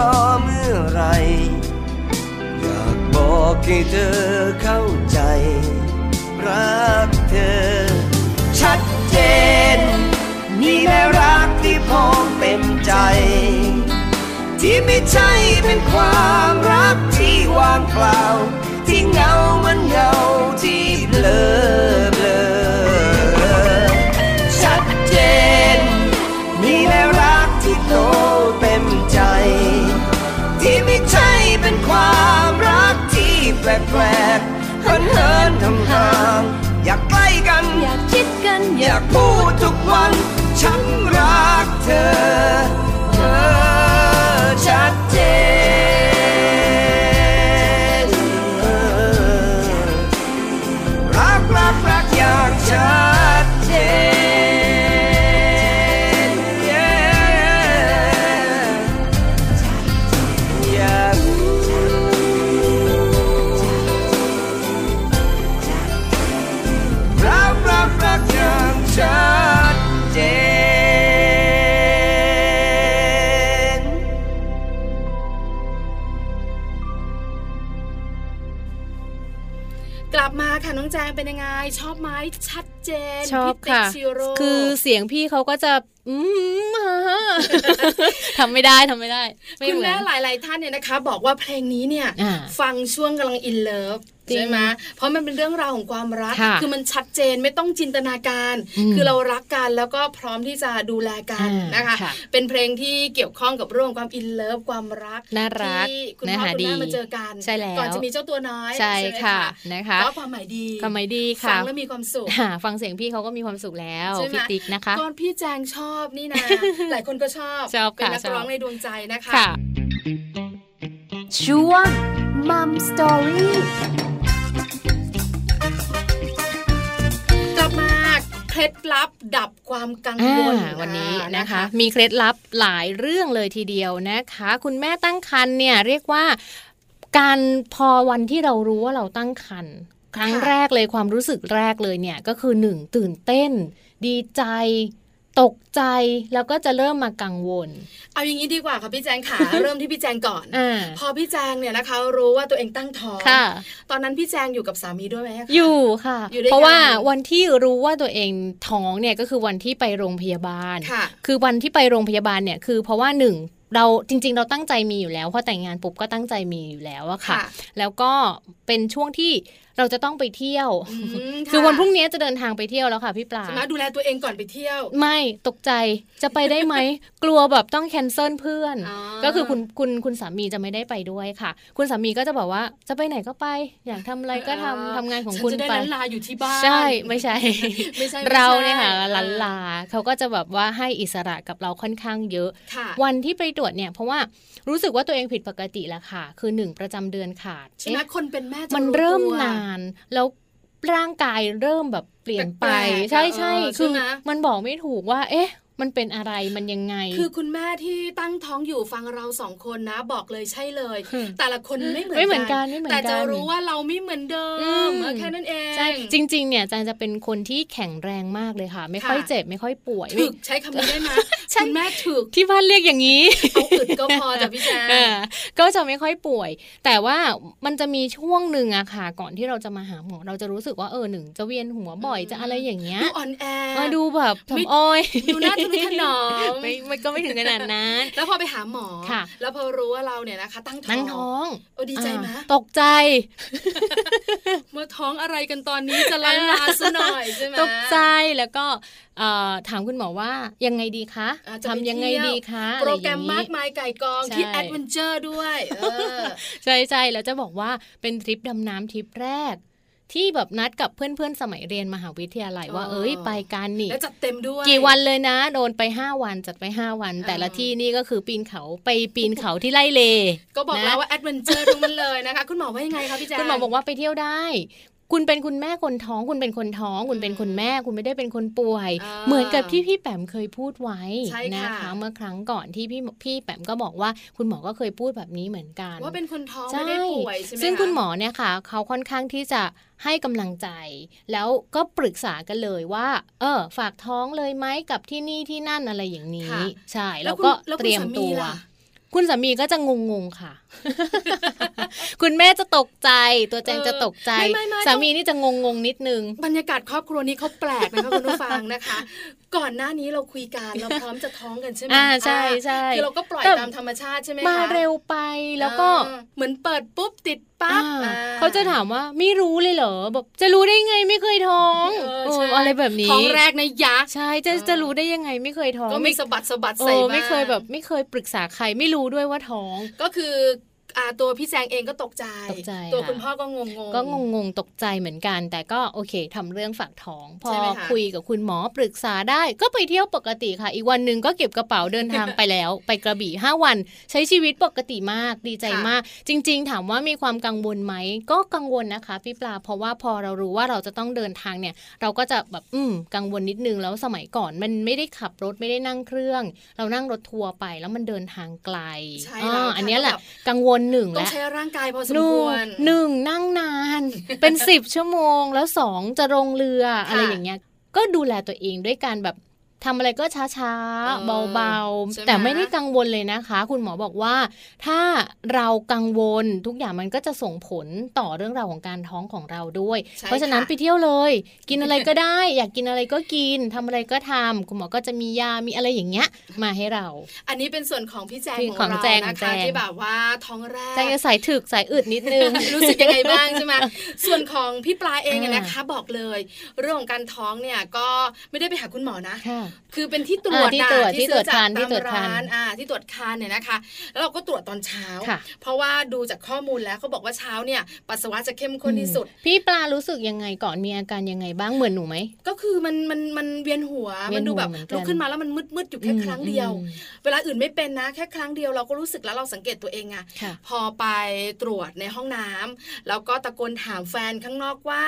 [SPEAKER 6] อ
[SPEAKER 2] งรอเมื่
[SPEAKER 6] อไร อยากบอกให้เธอเข้าใจ รักเธอ ชัดเจน นี่แหละรักที่พร้อมเต็มใจ ที่ไม่ใช่เป็นความรักที่วางเปล่า ที่เงาเหมันเงาที่เบลอ เป็นความรักที่แปลกๆเหินเหินห่างห่าง อยากใกล้กัน
[SPEAKER 2] อยากชิดกัน
[SPEAKER 6] อยากพูดทุกวัน ฉันรักเธอ เธอชัดเจน รักรักรักอย่างชัด เป็
[SPEAKER 3] นยังไง ชอบไหมชัดเจน
[SPEAKER 4] ชอบ
[SPEAKER 3] พี่ติ๊ก
[SPEAKER 4] ค่ะ
[SPEAKER 3] ชิโร่
[SPEAKER 4] คือเสียงพี่เขาก็จะอืมฮ่าฮ่าทำไม่ได้ทำไม่ได้ไม่
[SPEAKER 3] คุณ
[SPEAKER 4] เหมื
[SPEAKER 3] แม่
[SPEAKER 4] อน
[SPEAKER 3] หลาย ๆ ท่านเนี่ยนะคะ บอกว่าเพลงนี้เนี่ย
[SPEAKER 4] อ่า
[SPEAKER 3] ฟังช่วงกำลังอินเลิฟ
[SPEAKER 4] จริง
[SPEAKER 3] ใช่ไหมเพราะมันเป็นเรื่องราวของความรัก
[SPEAKER 4] ค่ะ
[SPEAKER 3] อมันชัดเจนไม่ต้องจินตนาการ
[SPEAKER 4] อืม
[SPEAKER 3] คือเรารักกันแล้วก็พร้อมที่จะดูแลกัน
[SPEAKER 4] อ่าน
[SPEAKER 3] นะคะ
[SPEAKER 4] ค่ะ
[SPEAKER 3] เป็นเพลงที่เกี่ยวข้องกับเรื่องของความอินเลิฟความรัก
[SPEAKER 4] น่ารัก
[SPEAKER 3] ที่คุณ
[SPEAKER 4] เนื้อ
[SPEAKER 3] พ่อ
[SPEAKER 4] หา
[SPEAKER 3] คุณแม่
[SPEAKER 4] ดี
[SPEAKER 3] มาเจอกัน
[SPEAKER 4] ใช่แล้ว
[SPEAKER 3] ก่อนจะมีเจ้าตัวน้อย
[SPEAKER 4] ใช่
[SPEAKER 3] ไหม
[SPEAKER 4] ค่ะนะคะ
[SPEAKER 3] ก็ความหมายดี
[SPEAKER 4] ทำไมดี
[SPEAKER 3] ฟั
[SPEAKER 4] ค่ะ
[SPEAKER 3] งแล้วมีความสุข
[SPEAKER 4] ค่ะฟังเสียงพี่เขาก็มีความสุขแล้ว
[SPEAKER 3] ใช่ไหม
[SPEAKER 4] พี่ติ๊กนะคะ
[SPEAKER 3] ก่อนพี่แจงชอบนี่นะหลายคนก็ชอบ
[SPEAKER 4] ชอบ
[SPEAKER 3] เป็น
[SPEAKER 4] ค่ะ
[SPEAKER 3] นัก
[SPEAKER 4] ชอบ
[SPEAKER 3] ร้องในดวงใจนะคะ
[SPEAKER 4] ค่ะ
[SPEAKER 7] ช่วงมัมสตอรี่
[SPEAKER 3] ล็ดลับดับความกัง
[SPEAKER 4] อ่าว
[SPEAKER 3] ล
[SPEAKER 4] วันนี้
[SPEAKER 3] อ่า
[SPEAKER 4] นะคะ มีเคล็ดลับหลายเรื่องเลยทีเดียวนะคะ คุณแม่ตั้งครรภ์เนี่ยเรียกว่าการพอวันที่เรารู้ว่าเราตั้งครรภ์ครั้งแรกเลยความรู้สึกแรกเลยเนี่ยก็คือหนึ่งตื่นเต้น ดีใจ ตกใจแล้วก็จะเริ่มมากังวล
[SPEAKER 3] เอาอย่างนี้ดีกว่าค่ะพี่แจงขาเริ่มที่พี่แจงก่อน
[SPEAKER 4] อ่า
[SPEAKER 3] พอพี่แจงเนี่ยนะคะ รู้ว่าตัวเองตั้งท้อง
[SPEAKER 4] ค่ะ
[SPEAKER 3] ตอนนั้นพี่แจงอยู่กับสามีด้วยไหมคะ
[SPEAKER 4] อยู่ค่ะ
[SPEAKER 3] อยู่ด้วยกัน
[SPEAKER 4] เพราะว่าวันที่รู้ว่าตัวเองท้องเนี่ยก็คือวันที่ไปโรงพยาบาล
[SPEAKER 3] ค่ะ
[SPEAKER 4] คือวันที่ไปโรงพยาบาลเนี่ยคือเพราะว่าหนึ่งเราจริง ๆ เราตั้งใจมีอยู่แล้วพอแต่งงานปุ๊บก็ตั้งใจมีอยู่แล้วอะค่ะ
[SPEAKER 3] ค่ะ
[SPEAKER 4] แล้วก็เป็นช่วงที่ เราจะต้องไปเที่ยว
[SPEAKER 3] อืมะ
[SPEAKER 4] คือวันพรุ่งนี้จะเดินทางไปเที่ยวแล้วค่ะพี่ปลา
[SPEAKER 3] ใช่ไหมดูแลตัวเองก่อนไปเที่ยว
[SPEAKER 4] ไม่ตกใจจะไปได้ไหม กลัวแบบต้องแคนเซิลเพื่อน
[SPEAKER 3] อ๋อ
[SPEAKER 4] ก็คือคุณคุณคุณสามีจะไม่ได้ไปด้วยค่ะ คุณสามีก็จะบอกว่าจะไปไหนก็ไป อยากทำอะไรก็ทำทำงานของคุณ
[SPEAKER 3] ฉันจะได้
[SPEAKER 4] ไป
[SPEAKER 3] ล้านลาอยู่ที่บ้าน
[SPEAKER 4] ใช่ไม่ใช่
[SPEAKER 3] ไม่ใช่ไม่ใช่
[SPEAKER 4] เราเนี่ยค่ะ
[SPEAKER 3] เออ
[SPEAKER 4] ลันลาเขาก็จะแบบว่าให้อิสระกับเราค่อนข้างเยอะ
[SPEAKER 3] ค่ะ
[SPEAKER 4] วันที่ไปตรวจเนี่ยเพราะว่ารู้สึกว่าตัวเองผิดปกติแล้วค่ะ คือหนึ่งประจำเดือนขาด
[SPEAKER 3] ใช่ไหม
[SPEAKER 4] เอ๊ะ
[SPEAKER 3] คนเป็นแม่จะ
[SPEAKER 4] มันเริ่ม
[SPEAKER 3] ตัวนา
[SPEAKER 4] น แล้วร่างกายเริ่มแบบเปลี่ยนไป
[SPEAKER 3] แปลกๆ
[SPEAKER 4] ใช่ใช่
[SPEAKER 3] เออใช่
[SPEAKER 4] คือ
[SPEAKER 3] ไหม
[SPEAKER 4] มันบอกไม่ถูกว่า เอ๊ะ มันเป็นอะไรมันยังไง
[SPEAKER 3] คือคุณแม่ที่ตั้งท้องอยู่ฟังเราสองคนนะ บอกเลยใช่เลย
[SPEAKER 4] อืม
[SPEAKER 3] แต่ละคนไม่เหมือน
[SPEAKER 4] ไม่เหมือนกันไม่เหมือนกัน
[SPEAKER 3] แต่จะรู้ว่าเราไม่เหมือนเดิ
[SPEAKER 4] อื
[SPEAKER 3] ม
[SPEAKER 4] ม
[SPEAKER 3] เออแค่นั้นเอง
[SPEAKER 4] ใช่จริง ๆ เนี่ยแจงจะเป็นคนที่แข็งแรงมากเลยค่ะ ไม่ค่อย
[SPEAKER 3] ค่ะ
[SPEAKER 4] เจ็บไม่ค่อยป่วย
[SPEAKER 3] ถึกใช้คำนี้ได้ไหม
[SPEAKER 4] ใช่
[SPEAKER 3] คุณแม่ถึก
[SPEAKER 4] ที่บ้านเรียกอย่างนี้
[SPEAKER 3] เอาอึดก็พอจ้ะพี่แจง
[SPEAKER 4] เออก็จะไม่ค่อยป่วย แต่ว่ามันจะมีช่วงหนึ่งอะค่ะ ก่อนที่เราจะมาหาหมอเราจะรู้สึกว่าเออหนึ่งจะเวียนหัวบ่อยจะอะไรอย่างเงี้ย
[SPEAKER 3] ดูอ่อนแอ
[SPEAKER 4] มาดูแบบ
[SPEAKER 3] ไม่
[SPEAKER 4] ทำอ้อย
[SPEAKER 3] ดูหน้าทะนุถนอม
[SPEAKER 4] ไม่ไม่ก็ไม่ถึงขนาดนั้น
[SPEAKER 3] แล้วพอไปหาหมอ
[SPEAKER 4] ค่ะ
[SPEAKER 3] แล้วพอรู้ว่าเราเนี่ยนะคะ ตั้งท้อง
[SPEAKER 4] นั่งท้อง
[SPEAKER 3] โอ้ดีใจไหม
[SPEAKER 4] อ่าตกใจ
[SPEAKER 3] เมื่อท้องอะไรกันตอนนี้จะลันลาซะหน่อยใช่ไหม
[SPEAKER 4] ตกใจแล้วก็เอ่อถามคุณหมอว่ายังไงดีคะ
[SPEAKER 3] อ่าจะไป
[SPEAKER 4] ทำยังไง
[SPEAKER 3] เที่ยว
[SPEAKER 4] ดีคะ
[SPEAKER 3] โปรแกรม
[SPEAKER 4] อะไอย่
[SPEAKER 3] มาก
[SPEAKER 4] งงี้
[SPEAKER 3] มายไก่กอง
[SPEAKER 4] ใช่
[SPEAKER 3] ที่แอดเวนเจอร์ด้วยเออ
[SPEAKER 4] ใช่ใช่แล้วจะบอกว่าเป็นทริปดำน้ำทริปแรก ที่แบบนัดกับเพื่อนๆสมัยเรียนมหาวิทยาลัยว่า
[SPEAKER 3] อ๋อ
[SPEAKER 4] เอ้ยไปกันนี่
[SPEAKER 3] แล้วจัดเต็มด้วย
[SPEAKER 4] กี่วันเลยนะ โดนไป 5 วันจัดไป 5 วัน
[SPEAKER 3] อ่า
[SPEAKER 4] แต่ละที่นี่ก็คือปีนเขาไปปีนเขาที่ไล่เล
[SPEAKER 3] ก็บอก
[SPEAKER 4] นะ
[SPEAKER 3] แล้วว่าแอดเวนเจอร์ทั้งนั้นเลยนะคะ คุณหมอว่ายังไงคะพี่แจ๊
[SPEAKER 4] คุณหมอบอกว่าไปเที่ยวได้ คุณเป็นคุณแม่คนท้อง คุณเป็นคนท้อง คุณเป็นคุณแม่ คุณไม่ได้เป็นคนป่วย
[SPEAKER 3] อ่า
[SPEAKER 4] เหมือนกับที่พี่แปมเคยพูดไว้
[SPEAKER 3] ใช่
[SPEAKER 4] นะ
[SPEAKER 3] ค่ะ
[SPEAKER 4] คะเมื่อครั้งก่อนที่พี่พี่แปมก็บอกว่าคุณหมอก็เคยพูดแบบนี้เหมือนกัน
[SPEAKER 3] ว่าเป็นคนท้อง
[SPEAKER 4] ใช่
[SPEAKER 3] ไม่ได้ป่วยใช่ไหม
[SPEAKER 4] ซึ่งะคุณหมอเนี่ยค่ะเขาค่อนข้างที่จะให้กำลังใจ แล้วก็ปรึกษากันเลยว่า เออ ฝากท้องเลยไหมกับที่นี่ที่นั่นอะไรอย่างนี้
[SPEAKER 3] ค่ะ
[SPEAKER 4] ใช่
[SPEAKER 3] แล้
[SPEAKER 4] แล้วว
[SPEAKER 3] คุณ
[SPEAKER 4] ก็
[SPEAKER 3] แล้วคุณ
[SPEAKER 4] เตรียม
[SPEAKER 3] สามี
[SPEAKER 4] ตัว
[SPEAKER 3] ล่ะ
[SPEAKER 4] คุณสามีก็จะงงๆค่ะคุณแม่จะตกใจ ตัวแจงจะตกใจ
[SPEAKER 3] ไม่ไม่ไม่
[SPEAKER 4] สามีนี่จะงงๆนิดนึง
[SPEAKER 3] บรรยากาศครอบครัวนี้เขาแปลกนะคะคุณผู้ฟังนะคะ ก่อนหน้านี้เราคุยกันเราพร้อมจะท้องกันใช่ไหม
[SPEAKER 4] อ่าใช่
[SPEAKER 3] อ่า
[SPEAKER 4] ใช่
[SPEAKER 3] คือเราก็ปล่อย
[SPEAKER 4] แต่
[SPEAKER 3] ตามธรรมชาติใช่ไหม
[SPEAKER 4] มา
[SPEAKER 3] คะ
[SPEAKER 4] เร็วไปแล้วก็
[SPEAKER 3] อ่าเหมือนเปิดปุ๊บติดปั๊บ
[SPEAKER 4] อ่า
[SPEAKER 3] อ่
[SPEAKER 4] เขาจะถามว่าไม่รู้เลยเหรอแบบจะรู้ได้ไงไม่เคยท้อง
[SPEAKER 3] เออ
[SPEAKER 4] เออ
[SPEAKER 3] ใช่
[SPEAKER 4] อะไรแบบนี้
[SPEAKER 3] ท้องแรกในยักษ์
[SPEAKER 4] ใช่จะจะรู้ได้ยังไงไม่เคยท้อง
[SPEAKER 3] ก็มีสะบัดสะบัด
[SPEAKER 4] เอ
[SPEAKER 3] ใส่
[SPEAKER 4] อ
[SPEAKER 3] บ้าง
[SPEAKER 4] ไม่เคยแบบ ไม่เคยปรึกษาใครไม่รู้ด้วยว่าท้อง
[SPEAKER 3] ก็คืออ่า ตัวพี่แจงเองก็ตกใจ
[SPEAKER 4] ตกใจ
[SPEAKER 3] ตัว
[SPEAKER 4] ค่ะ
[SPEAKER 3] คุณพ่อก็งงงๆ
[SPEAKER 4] ก็งงๆตกใจเหมือนกัน แต่ก็โอเคทำเรื่องฝากท้อง พอ
[SPEAKER 3] ใช่ไหมคะ
[SPEAKER 4] คุยกับคุณหมอปรึกษาได้ ก็ไปเที่ยวปกติค่ะ อีกวันหนึ่งก็เก็บกระเป๋าเดินทางไปแล้ว ไปกระบี่ห้าวัน ใช้ชีวิตปกติมากดีใจมาก จริง ๆ ถามว่ามีความกังวลไหมก็กังวลนะคะพี่ปลาเพราะว่าพอเรารู้ว่าเราจะต้องเดินทางเนี่ย เราก็จะแบบอืมกังวลนิดนึงแล้วสมัยก่อนมันไม่ได้ขับรถไม่ได้นั่งเครื่อง เรานั่งรถทัวร์ไปแล้วมันเดินทางไกล
[SPEAKER 3] ใช่
[SPEAKER 4] อ่า
[SPEAKER 3] แล้ว
[SPEAKER 4] อันเนี้ยแหละ
[SPEAKER 3] แบบ
[SPEAKER 4] กังวลหนึ่ง
[SPEAKER 3] ต้อง
[SPEAKER 4] และ
[SPEAKER 3] ใช้ร่างกายพอสม
[SPEAKER 4] หนึ่
[SPEAKER 3] ค
[SPEAKER 4] ง
[SPEAKER 3] วร
[SPEAKER 4] หนึ่งนั่งนาน เป็นสิบชั่วโมงแล้วสองจะลงเรืออะไรอย่างเงี้ย ก็ดูแลตัวเองด้วยการแบบ ทำอะไรก็ช้า
[SPEAKER 3] เออ
[SPEAKER 4] ๆเบา
[SPEAKER 3] ใช่ไหม
[SPEAKER 4] ๆแต่ไม่ได้กังวลเลยนะคะ คุณหมอบอกว่า ถ้าเรากังวลทุกอย่างมันก็จะส่งผลต่อเรื่องราวของการท้องของเราด้วย
[SPEAKER 3] ใช่
[SPEAKER 4] เพราะฉะนั้น
[SPEAKER 3] ค่ะ
[SPEAKER 4] ไปเที่ยวเลย กินอะไรก็ได้ อยากกินอะไรก็กินทำอะไรก็ทำคุณหมอก็จะมียามีอะไรอย่างเงี้ย มาให้เรา
[SPEAKER 3] อันนี้เป็นส่วนของพี่แจง
[SPEAKER 4] ที่
[SPEAKER 3] ของ
[SPEAKER 4] ของ
[SPEAKER 3] เรา
[SPEAKER 4] แจง
[SPEAKER 3] นะ
[SPEAKER 4] แจ
[SPEAKER 3] คะ
[SPEAKER 4] ง
[SPEAKER 3] ที่แบบว่าท้องแรก
[SPEAKER 4] แจงจะใส่ถึกใส่อึดนิดนึง
[SPEAKER 3] รู้สึกยังไงบ้างใช่ไหมส่วนของพี่ปลาเองอะ
[SPEAKER 4] อ่าน
[SPEAKER 3] นะคะ บอกเลย เรื่องของการท้องเนี่ยก็ไม่ได้ไปหาคุณหมอนะ
[SPEAKER 4] ค่ะ
[SPEAKER 3] คือเป็นที่ตรวจ
[SPEAKER 4] อ่าที่ตรวจ
[SPEAKER 3] น่ะ
[SPEAKER 4] ที่ตรวจ
[SPEAKER 3] ซื้อ
[SPEAKER 4] ครรภ์
[SPEAKER 3] จก
[SPEAKER 4] ที่ตรวจครรภ์
[SPEAKER 3] ตามอ่าที่ตรวจคานเนี่ยนะคะแล้วเราก็ตรวจตอนเช้า
[SPEAKER 4] ค่ะ
[SPEAKER 3] เพราะว่าดูจากข้อมูลแล้วเขาบอกว่าเช้าเนี่ยปัสสาวะจะเข้มข้นที่สุด
[SPEAKER 4] พี่ปลารู้สึกยังไงก่อนมีอาการยังไงบ้างเหมือนหนูไหม
[SPEAKER 3] ก็คือมันมันมันเวียนหัว
[SPEAKER 4] เวี
[SPEAKER 3] มั
[SPEAKER 4] ย
[SPEAKER 3] น
[SPEAKER 4] นหัว
[SPEAKER 3] ดูแบบ
[SPEAKER 4] เหมือนกัน
[SPEAKER 3] ลุกขึ้นมาแล้วมันมืดมืดๆอยู่แค่ครั้งเดียว
[SPEAKER 4] อืม
[SPEAKER 3] เวลาอื่นไม่เป็นนะ แค่ครั้งเดียวเราก็รู้สึกแล้วเราสังเกตตัวเองอะ
[SPEAKER 4] ค่ะ
[SPEAKER 3] พอไปตรวจในห้องน้ำแล้วก็ตะโกนถามแฟนข้างนอกว่า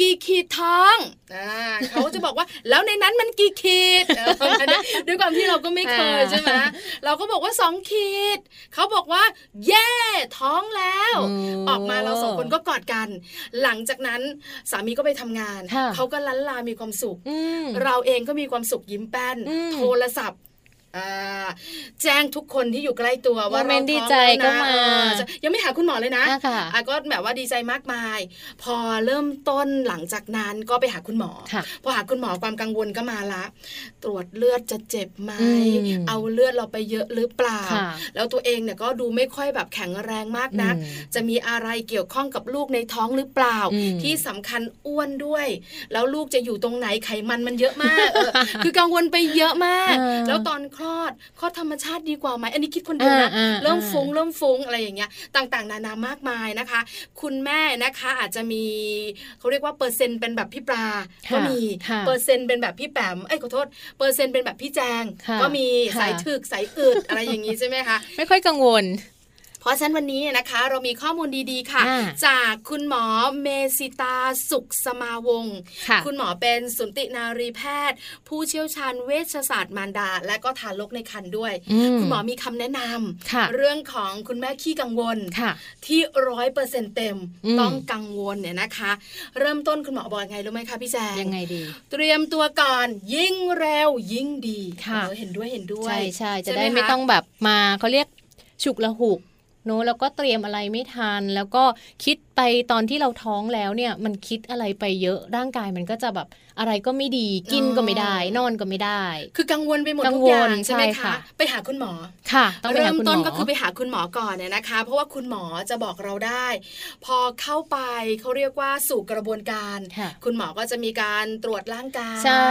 [SPEAKER 3] กี่ขีดท้องอ่าเขาจะบอกว่าแล้วในนั้นมันกี่ขีดเออด้วยความที่เราก็ไม่เคย
[SPEAKER 4] อ่า
[SPEAKER 3] ใช่ไหมเราก็บอกว่าสองขีดเขาบอกว่า เย่ท้องแล้ว
[SPEAKER 4] ม
[SPEAKER 3] ออกมาเราสองคนก็กอดกัน หลังจากนั้นสามีก็ไปทำงาน
[SPEAKER 4] ค่ะ
[SPEAKER 3] เขาก็ลันลามีความสุข
[SPEAKER 4] อืม
[SPEAKER 3] เราเองก็มีความสุขยิ้มแป้น
[SPEAKER 4] อืม
[SPEAKER 3] โทรศัพท์อ่า แจ้งทุกคนที่อยู่ใกล้ตัวว่า
[SPEAKER 4] โมเม
[SPEAKER 3] เรา
[SPEAKER 4] นต์ดี
[SPEAKER 3] ท้อง
[SPEAKER 4] ใจ
[SPEAKER 3] แล้ว
[SPEAKER 4] ก็
[SPEAKER 3] นะ
[SPEAKER 4] มา
[SPEAKER 3] เออจะยังไม่หาคุณหมอเลยนะ
[SPEAKER 4] อะค่ะ
[SPEAKER 3] อะก็แบบว่าดีใจมากมาย พอเริ่มต้นหลังจากนั้นก็ไปหาคุณหมอ
[SPEAKER 4] ค่ะ
[SPEAKER 3] พอหาคุณหมอความกังวลก็มาละ ตรวจเลือดจะเจ็บไหม
[SPEAKER 4] อืม
[SPEAKER 3] เอาเลือดเราไปเยอะหรือเปล่า
[SPEAKER 4] ค่ะ
[SPEAKER 3] แล้วตัวเองเนี่ยก็ดูไม่ค่อยแบบแข็งแรงมากนัก
[SPEAKER 4] อืม
[SPEAKER 3] จะมีอะไรเกี่ยวข้องกับลูกในท้องหรือเปล่า
[SPEAKER 4] อืม
[SPEAKER 3] ที่สำคัญอ้วนด้วย แล้วลูกจะอยู่ตรงไหนไขมันมันเยอะมากเออคือกังวลไปเยอะมาก
[SPEAKER 4] อ่า
[SPEAKER 3] แล้วตอนคลอดคลอดธรรมชาติดีกว่าไหมอันนี้คิดคนเดียวนะ
[SPEAKER 4] อ่าอ่า
[SPEAKER 3] เริ่ม
[SPEAKER 4] อ่า
[SPEAKER 3] ฟุ้งเริ่มฟุ้งอะไรอย่างเงี้ยต่างๆ นานามากมายนะคะ คุณแม่นะคะอาจจะมีเขาเรียกว่าเปอร์เซ็นต์เป็นแบบพี่ปลา
[SPEAKER 4] ค่ะ
[SPEAKER 3] ก็มี
[SPEAKER 4] ค่ะ
[SPEAKER 3] เปอร์เซ็นต์เป็นแบบพี่แปมเอ้ยขอโทษเปอร์เซ็นต์เป็นแบบพี่แจง
[SPEAKER 4] ค่ะ
[SPEAKER 3] ก็มี
[SPEAKER 4] ค่ะ
[SPEAKER 3] สายถึกสายอึดอะไรอย่างงี้ใช่ไหมคะ
[SPEAKER 4] ไม่ค่อยกังวล
[SPEAKER 3] เพราะฉะนั้นวันนี้นะคะเรามีข้อมูลดีๆค่ะ
[SPEAKER 4] อ่า
[SPEAKER 3] จากคุณหมอเมสิตาสุขสมาวงศ์
[SPEAKER 4] ค่ะ
[SPEAKER 3] คุณหมอเป็นสุนตินารีแพทย์ ผู้เชี่ยวชาญเวชศาสตร์มารดา และก็ทารกในครรภ์ด้วย
[SPEAKER 4] อืม
[SPEAKER 3] คุณหมอมีคำแนะนำ
[SPEAKER 4] ค่ะ
[SPEAKER 3] เรื่องของคุณแม่ขี้กังวล
[SPEAKER 4] ค่ะ
[SPEAKER 3] ที่ร้อยเปอร์เซ็นเต็ม
[SPEAKER 4] อืม
[SPEAKER 3] ต้องกังวลเนี่ยนะคะ เริ่มต้นคุณหมอบอกยังไงรู้ไหมคะพี่แจง
[SPEAKER 4] ยังไงดี
[SPEAKER 3] เตรียมตัวก่อนยิ่งเร็วยิ่งดี
[SPEAKER 4] ค่ะ
[SPEAKER 3] เออเห็นด้วยเห็นด้วย
[SPEAKER 4] ใช่ใช่จะ
[SPEAKER 3] ห
[SPEAKER 4] ได้ไม่
[SPEAKER 3] ค
[SPEAKER 4] ต้องแบบมาเขาเรียกฉุกละหุก เนอะแล้วก็เตรียมอะไรไม่ทัน แล้วก็คิดไปตอนที่เราท้องแล้วเนี่ย มันคิดอะไรไปเยอะร่างกายมันก็จะแบบอะไรก็ไม่ดีกินก็ไม่ได้ นอนก็ไม่ได้
[SPEAKER 3] คือกังวลไปหมด
[SPEAKER 4] กัง
[SPEAKER 3] ทุก
[SPEAKER 4] วล
[SPEAKER 3] อย่างใช่ไหม
[SPEAKER 4] ใช่
[SPEAKER 3] คะ
[SPEAKER 4] ค่ะ
[SPEAKER 3] ไปหาคุณหมอ
[SPEAKER 4] ค่ะต้องไป
[SPEAKER 3] เริ่
[SPEAKER 4] หามคุณหม
[SPEAKER 3] ต้น
[SPEAKER 4] อ
[SPEAKER 3] ก็คือไปหาคุณหมอก่อนเนี่ยนะคะ เพราะว่าคุณหมอจะบอกเราได้ พอเข้าไปเขาเรียกว่าสู่กระบวนการ
[SPEAKER 4] ค่ะ
[SPEAKER 3] คุณหมอก็จะมีการตรวจร่างกาย
[SPEAKER 4] ใช่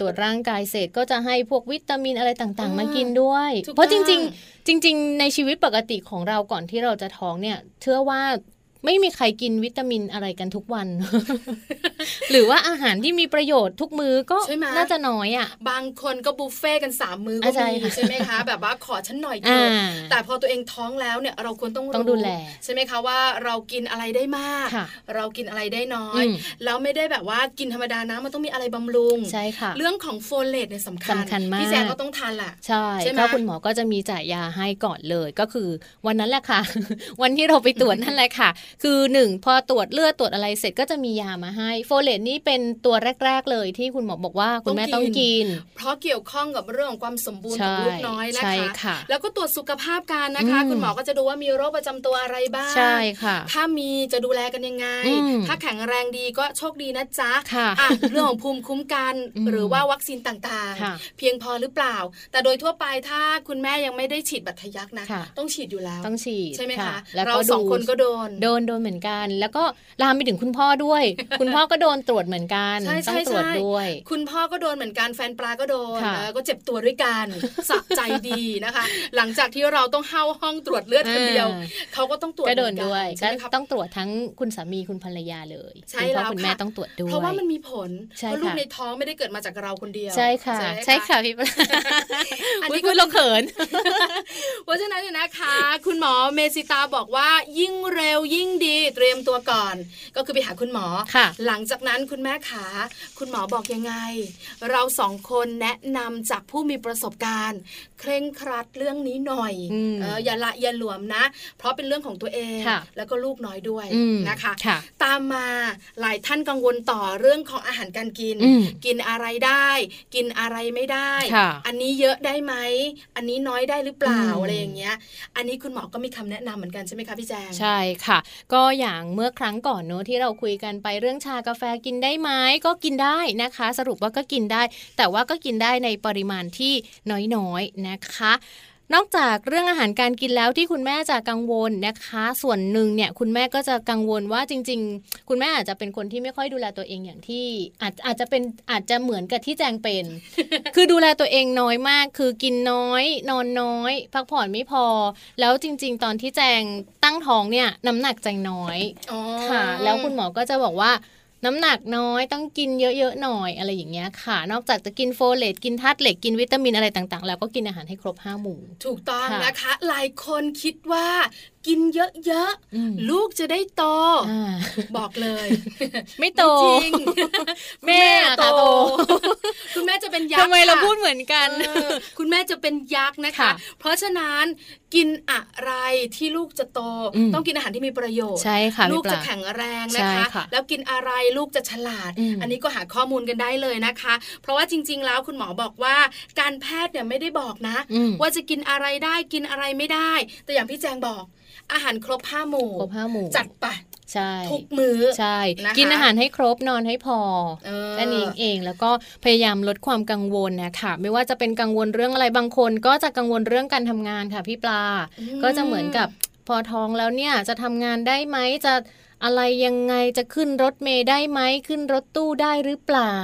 [SPEAKER 4] ตรวจร่างกายเสร็จก็จะให้พวกวิตามินอะไรต่าง
[SPEAKER 3] อ่า
[SPEAKER 4] ๆมากินด้วย
[SPEAKER 3] ถูก
[SPEAKER 4] เพราะจ
[SPEAKER 3] ต้
[SPEAKER 4] ริ
[SPEAKER 3] องง
[SPEAKER 4] ๆ จริง ๆ ในชีวิตปกติของเราก่อนที่เราจะท้องเนี่ย เชื่อว่า ไม่มีใครกินวิตามินอะไรกันทุกวัน หรือว่าอาหารที่มีประโยชน์ทุกมื้อก็
[SPEAKER 3] ใช่ไหม
[SPEAKER 4] น่าจะน้อยอะ
[SPEAKER 3] บางคนก็บุฟเฟ่ต์กันสามมื้อก็
[SPEAKER 4] อ่าใช่
[SPEAKER 3] มี
[SPEAKER 4] ค่ะ
[SPEAKER 3] ใช่ไหมคะ แบบว่าขอฉันหน่อยเถ
[SPEAKER 4] อ่า
[SPEAKER 3] อะแต่พอตัวเองท้องแล้วเนี่ยเราควรต้อง
[SPEAKER 4] ต้อง
[SPEAKER 3] รู้
[SPEAKER 4] ดูแล
[SPEAKER 3] ใช่ไหมคะว่าเรากินอะไรได้มาก
[SPEAKER 4] ค่ะ
[SPEAKER 3] เรากินอะไรได้น้อย
[SPEAKER 4] อืม
[SPEAKER 3] แล้วไม่ได้แบบว่ากินธรรมดานะมันต้องมีอะไรบำรุง
[SPEAKER 4] ใช่ค่ะ
[SPEAKER 3] เรื่องของโฟเลตเนี่ยสำคัญ
[SPEAKER 4] สำคัญมาก
[SPEAKER 3] พี่แจงก็ต้องทานแหละ
[SPEAKER 4] ใช่
[SPEAKER 3] ใช่ไหม
[SPEAKER 4] ก็คุณหมอก็จะมีจ่ายยาให้ก่อนเลยก็คือ วันนั้นแหละค่ะ วันที่เราไปตรวจนั่นแหละค่ะคือหนึ่งพอตรวจเลือดตรวจอะไรเสร็จก็จะมียามาให้ โฟเลตนี่เป็นตัวแรก ๆ เลยที่คุณหมอบอกว่าคุณแม่
[SPEAKER 3] ต้
[SPEAKER 4] ต้
[SPEAKER 3] อ
[SPEAKER 4] องง
[SPEAKER 3] กิ
[SPEAKER 4] กิ
[SPEAKER 3] น
[SPEAKER 4] น
[SPEAKER 3] เพราะเกี่ยวข้องกับเรื่องของความสมบูรณ์ของ
[SPEAKER 4] ใช่
[SPEAKER 3] ลูกน้อยนะ
[SPEAKER 4] ใช่
[SPEAKER 3] คะ
[SPEAKER 4] ค่ะ
[SPEAKER 3] แล้วก็ตรวจสุขภาพกันนะคะ
[SPEAKER 4] อืม
[SPEAKER 3] คุณหมอก็จะดูว่ามีโรคประจำตัวอะไรบ้าง
[SPEAKER 4] ใช่ค่ะ
[SPEAKER 3] ถ้ามีจะดูแลกันยังไง
[SPEAKER 4] อืม
[SPEAKER 3] ถ้าแข็งแรงดีก็โชคดีนะจ๊ะ
[SPEAKER 4] ค่ะ
[SPEAKER 3] อะเรื่องของภูมิคุ้มกัน
[SPEAKER 4] อืม
[SPEAKER 3] หรือว่าวัคซีนต่าง
[SPEAKER 4] ค่ะ
[SPEAKER 3] ๆเพียงพอหรือเปล่า แต่โดยทั่วไปถ้าคุณแม่ยังไม่ได้ฉีดบาดทะยักนะ
[SPEAKER 4] ค่ะ
[SPEAKER 3] ต้องฉีดอยู่แล้ว
[SPEAKER 4] ต้องฉีด
[SPEAKER 3] ใช่ไหมคะ
[SPEAKER 4] แล้ว
[SPEAKER 3] เรา
[SPEAKER 4] ก็
[SPEAKER 3] สอง
[SPEAKER 4] ดู
[SPEAKER 3] คนก็โดน
[SPEAKER 4] โดนโดนเหมือนกัน แล้วก็ลามไปถึงคุณพ่อด้วย คุณพ่อก็โดนตรวจเหมือนกัน
[SPEAKER 3] ใช่
[SPEAKER 4] ต้อ
[SPEAKER 3] ใช่
[SPEAKER 4] งตรวจ
[SPEAKER 3] ใช่
[SPEAKER 4] ด้วย
[SPEAKER 3] คุณพ่อก็โดนเหมือนกันแฟนปลาก็โดน
[SPEAKER 4] ค่ะ
[SPEAKER 3] เออก็เจ็บตัวด้วยกันสะใจดีนะคะ หลังจากที่เราต้องเข้าห้องตรวจเลือดคนเดียว
[SPEAKER 4] อ่า
[SPEAKER 3] เขาก็ต้องตรวจ
[SPEAKER 4] ก็โดน
[SPEAKER 3] เหมือ
[SPEAKER 4] ด้วย
[SPEAKER 3] ใช่
[SPEAKER 4] ก็
[SPEAKER 3] ไหมครับ
[SPEAKER 4] ต้องตรวจทั้งคุณสามีคุณภรรยาเลย
[SPEAKER 3] ใช่
[SPEAKER 4] คุณพ่อ
[SPEAKER 3] แล้ว
[SPEAKER 4] คุณแม่
[SPEAKER 3] ค่ะ
[SPEAKER 4] ต้องตรวจด้วย
[SPEAKER 3] เพราะว่ามันมีผล
[SPEAKER 4] ใช่
[SPEAKER 3] เพราะลูก
[SPEAKER 4] ค่ะ
[SPEAKER 3] ในท้องไม่ได้เกิดมาจากเราคนเดียว
[SPEAKER 4] ใช่ค่ะ
[SPEAKER 3] ไหม
[SPEAKER 4] ใช่ค่ะพี่ปลา
[SPEAKER 3] อัน
[SPEAKER 4] อุ๊
[SPEAKER 3] นี้
[SPEAKER 4] ย
[SPEAKER 3] ก็
[SPEAKER 4] พูดเราเขิน
[SPEAKER 3] เพราะฉะนั้นเนี่ยนะคะ คุณหมอเมสิตาบอกว่ายิ่งเร็วยิ่งดีเตรียมตัวก่อน ก็คือไปหาคุณหมอ หลังจากนั้นคุณแม่ขาคุณหมอบอกยังไง เราสองคนแนะนำจากผู้มีประสบการณ์ เคร่งครัดเรื่องนี้หน่อย
[SPEAKER 4] อ
[SPEAKER 3] ออย่าละอย่าหลวมนะ เพราะเป็นเรื่องของตัวเอง แล้วก็ลูกน้อยด้วยนะคะ
[SPEAKER 4] คะ
[SPEAKER 3] ตามมาหลายท่านกังวลต่อเรื่องของอาหารการกิน กินอะไรได้ กินอะไรไม่ได้ อันนี้เยอะได้ไหมอันนี้น้อยได้หรือเปล่า
[SPEAKER 4] อ
[SPEAKER 3] อะไรอย่างเงี้ย อันนี้คุณหมอก็มีคำแนะนำเหมือนกันใช่ไหมคะพี่แจง
[SPEAKER 4] ใช่ค่ะก็อย่างเมื่อครั้งก่อนเนอะที่เราคุยกันไปเรื่องชากาแฟกินได้ไหมก็กินได้นะคะ สรุปว่าก็กินได้ แต่ว่าก็กินได้ในปริมาณที่น้อยๆนะคะ นอกจากเรื่องอาหารการกินแล้วที่คุณแม่จะกังวลนะคะ ส่วนหนึ่งเนี่ยคุณแม่ก็จะกังวลว่าจริง ๆ คุณแม่อาจจะเป็นคนที่ไม่ค่อยดูแลตัวเองอย่างที่ อาจอาจจะเป็นอาจจะเหมือนกับที่แจงเป็น คือดูแลตัวเองน้อยมาก คือกินน้อย นอนน้อย พักผ่อนไม่พอ แล้วจริง ๆ ตอนที่แจงตั้งท้องเนี่ยน้ำหนักแจงน้อย
[SPEAKER 3] อ๋อ
[SPEAKER 4] ค่ะ แล้วคุณหมอก็จะบอกว่า น้ำหนักน้อยต้องกินเยอะๆหน่อยอะไรอย่างเงี้ยค่ะ นอกจากจะกินโฟเลตกินธาตุเหล็กกินวิตามินอะไรต่างๆ แล้วก็กินอาหารให้ครบห้าหมู่
[SPEAKER 3] ถูกต้อง
[SPEAKER 4] ค่ะ
[SPEAKER 3] นะคะ หลายคนคิดว่า กินเยอะ
[SPEAKER 4] อืม
[SPEAKER 3] ๆลูกจะได้โต
[SPEAKER 4] อ่า
[SPEAKER 3] บอกเลย
[SPEAKER 4] ไม่โต
[SPEAKER 3] จริง
[SPEAKER 4] แม่อะค่ะโต
[SPEAKER 3] คุณแม่จะเป็นยักษ์
[SPEAKER 4] ทำไมเรา
[SPEAKER 3] ค่ะ
[SPEAKER 4] พูดเหมือนกัน
[SPEAKER 3] เออคุณแม่จะเป็นยักษ์นะคะ
[SPEAKER 4] ค่ะ
[SPEAKER 3] เพราะฉะนั้นกินอะไรที่ลูกจะโต
[SPEAKER 4] อืม
[SPEAKER 3] ต้องกินอาหารที่มีประโยชน์
[SPEAKER 4] ใช่ค่ะ
[SPEAKER 3] ลูก
[SPEAKER 4] พี่ปลา
[SPEAKER 3] จะแข็งแรง
[SPEAKER 4] ใช่
[SPEAKER 3] นะคะ
[SPEAKER 4] ค่ะ
[SPEAKER 3] แล้วกินอะไรลูกจะฉลาด
[SPEAKER 4] อืม
[SPEAKER 3] อันนี้ก็หาข้อมูลกันได้เลยนะคะ เพราะว่าจริง ๆ แล้วคุณหมอบอกว่า การแพทย์เนี่ยไม่ได้บอกนะ
[SPEAKER 4] อืม
[SPEAKER 3] ว่าจะกินอะไรได้กินอะไรไม่ได้ แต่อย่างพี่แจงบอก อาหารครบห้าหมู่
[SPEAKER 4] ครบห้าหมู่
[SPEAKER 3] จัดไป
[SPEAKER 4] ใช่
[SPEAKER 3] ทุกมื้อ
[SPEAKER 4] ใช่
[SPEAKER 3] นะคะ
[SPEAKER 4] กินอาหารให้ครบนอนให้พอ
[SPEAKER 3] เออ
[SPEAKER 4] นั่นเองเองแล้วก็พยายามลดความกังวลนะคะไม่ว่าจะเป็นกังวลเรื่องอะไรบางคน ก็จะกังวลเรื่องการทำงานค่ะพี่ปลา
[SPEAKER 3] อืม
[SPEAKER 4] ก็จะเหมือนกับพอท้องแล้วเนี่ยจะทำงานได้ไหมจะ อะไรยังไงจะขึ้นรถเมย์ได้ไหมขึ้นรถตู้ได้หรือเปล่า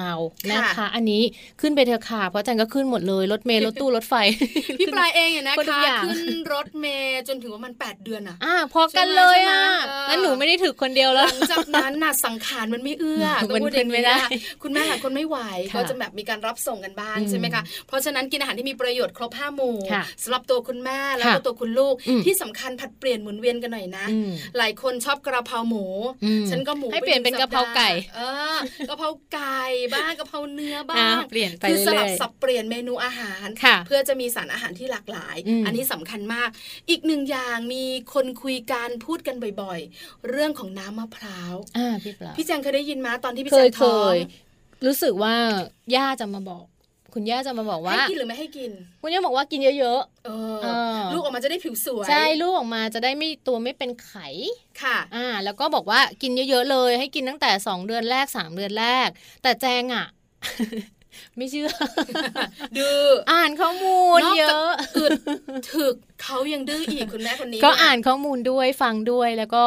[SPEAKER 3] ค่ะ
[SPEAKER 4] นะคะ อันนี้ขึ้นไปเถอะค่ะเพราะอาจันก็ขึ้นหมดเลยรถเมย์รถตู้รถไฟ
[SPEAKER 3] พี่ปลายเองเนี่ยนะ
[SPEAKER 4] คนทุก
[SPEAKER 3] คะ
[SPEAKER 4] อย่าง
[SPEAKER 3] ขึ้นรถเมย์จนถึงว่ามัน 8 เดือนอะ
[SPEAKER 4] อ่าพอกันเลยอะ
[SPEAKER 3] ใช่ไหมใช่ไหม
[SPEAKER 4] งั้นหนูไม่ได้ถึกคนเดียว
[SPEAKER 3] ห
[SPEAKER 4] แล้ว
[SPEAKER 3] ลังจากนั้นน่ะสังขารมันไม่เอื้อ
[SPEAKER 4] มัน
[SPEAKER 3] ต้องพูดอย่าง
[SPEAKER 4] ขึ้นไม่ได้ะ
[SPEAKER 3] คุณแม่หลายคนไม่ไหว
[SPEAKER 4] ค่ะ
[SPEAKER 3] ก็จะแบบมีการรับส่งกันบ้าง
[SPEAKER 4] อืม
[SPEAKER 3] ใช่ไหมคะเพราะฉะนั้นกินอาหารที่มีประโยชน์ครบห้าหมู่
[SPEAKER 4] ค่ะ
[SPEAKER 3] สำหรับตัวคุณแม่แล้วก็
[SPEAKER 4] ค่ะ
[SPEAKER 3] ตัวคุณลูก
[SPEAKER 4] อืม
[SPEAKER 3] ที่สำคัญผัดเปลี่ยนหมุนเวียนกันหน่อยนะ
[SPEAKER 4] อืม
[SPEAKER 3] หลายคนชอบกระเพราหมู
[SPEAKER 4] อืม
[SPEAKER 3] ฉันก็หมู
[SPEAKER 4] ให้เปลี่ยนเป็นกะเพราไก่
[SPEAKER 3] เออกะเพราไก่บ้างกะเพราเนื้อบ้า
[SPEAKER 4] อะ
[SPEAKER 3] ง
[SPEAKER 4] เปลี่ยนไป
[SPEAKER 3] คือส
[SPEAKER 4] เรื่
[SPEAKER 3] ลับ
[SPEAKER 4] อย
[SPEAKER 3] สับเปลี่ยนเมนูอาหาร
[SPEAKER 4] ค่ะ
[SPEAKER 3] เพื่อจะมีสารอาหารที่หลากหลาย
[SPEAKER 4] อืม
[SPEAKER 3] อันนี้สำคัญมาก อีกหนึ่งอย่างมีคนคุยกันพูดกันบ่อยๆ เรื่องของน้ำมะพร้าว
[SPEAKER 4] อ่าพี่ปลา
[SPEAKER 3] พี่แจงเคยได้ยินมาตอนที่พี่
[SPEAKER 4] เค
[SPEAKER 3] แจ
[SPEAKER 4] ย
[SPEAKER 3] ง
[SPEAKER 4] เค
[SPEAKER 3] ท้อง
[SPEAKER 4] ยรู้สึกว่าย่าจะมาบอก คุณย่าจะมาบอกว่า
[SPEAKER 3] ให้กินหรือไม่ให้กิน
[SPEAKER 4] คุณย่าบอกว่ากินเยอะ
[SPEAKER 3] เออ
[SPEAKER 4] เออ
[SPEAKER 3] ลูกออกมาจะได้ผิวสวย
[SPEAKER 4] ๆใช่ลูกออกมาจะได้ไม่ตัวไม่เป็นไข
[SPEAKER 3] ค่ะ
[SPEAKER 4] อ่า แล้วก็บอกว่ากินเยอะๆเลย ให้กินตั้งแต่สองเดือนแรกสามเดือนแรก แต่แจงอะไม่เชื่อ
[SPEAKER 3] ดื้อ
[SPEAKER 4] อ่านข้อมูล
[SPEAKER 3] นอก
[SPEAKER 4] เย
[SPEAKER 3] จาก
[SPEAKER 4] อะ
[SPEAKER 3] อึดถึกเขายังดื้ออีกคุณแม่คนนี้
[SPEAKER 4] ก็
[SPEAKER 3] เย
[SPEAKER 4] อ่านข้อมูลด้วยฟังด้วยแล้วก็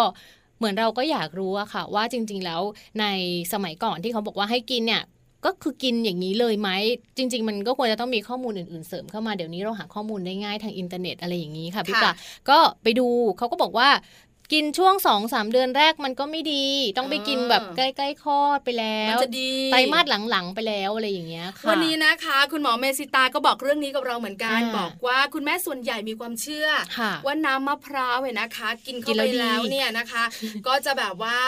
[SPEAKER 4] เหมือนเราก็อยากรู้อะค่ะ ว่าจริง ๆ แล้วในสมัยก่อนที่เขาบอกว่าให้กินเนี่ย ก็คือกินอย่างนี้เลยไหมจริง ๆ มันก็ควรจะต้องมีข้อมูลอื่นๆเสริมเข้ามาเดี๋ยวนี้เราหาข้อมูลได้ง่ายทางอินเทอร์เน็ตอะไรอย่างนี้ค่ะพี่ปลาก็ไปดูเขาก็บอกว่า กินช่วงสองสามเดือนแรกมันก็ไม่ดี ต้องไปกินแบบใกล้ๆคลอดไปแล้
[SPEAKER 3] มัน
[SPEAKER 4] ว
[SPEAKER 3] จะดี
[SPEAKER 4] ไตรมาสหลังๆไปแล้วอะไรอย่างเงี้ยค่ะ
[SPEAKER 3] วันนี้นะคะ คุณหมอเมสิตาก็บอกเรื่องนี้กับเราเหมือนกัน
[SPEAKER 4] อ่า
[SPEAKER 3] บอกว่าคุณแม่ส่วนใหญ่มีความเชื่อ
[SPEAKER 4] ค่ะ
[SPEAKER 3] ว่าน้ำมะพร้าวเนี่ยนะคะ กิน
[SPEAKER 4] กิ
[SPEAKER 3] เข้าน
[SPEAKER 4] แล้
[SPEAKER 3] ไป
[SPEAKER 4] วดี
[SPEAKER 3] แล้วเนี่ยนะคะ ก็จะแบบว่า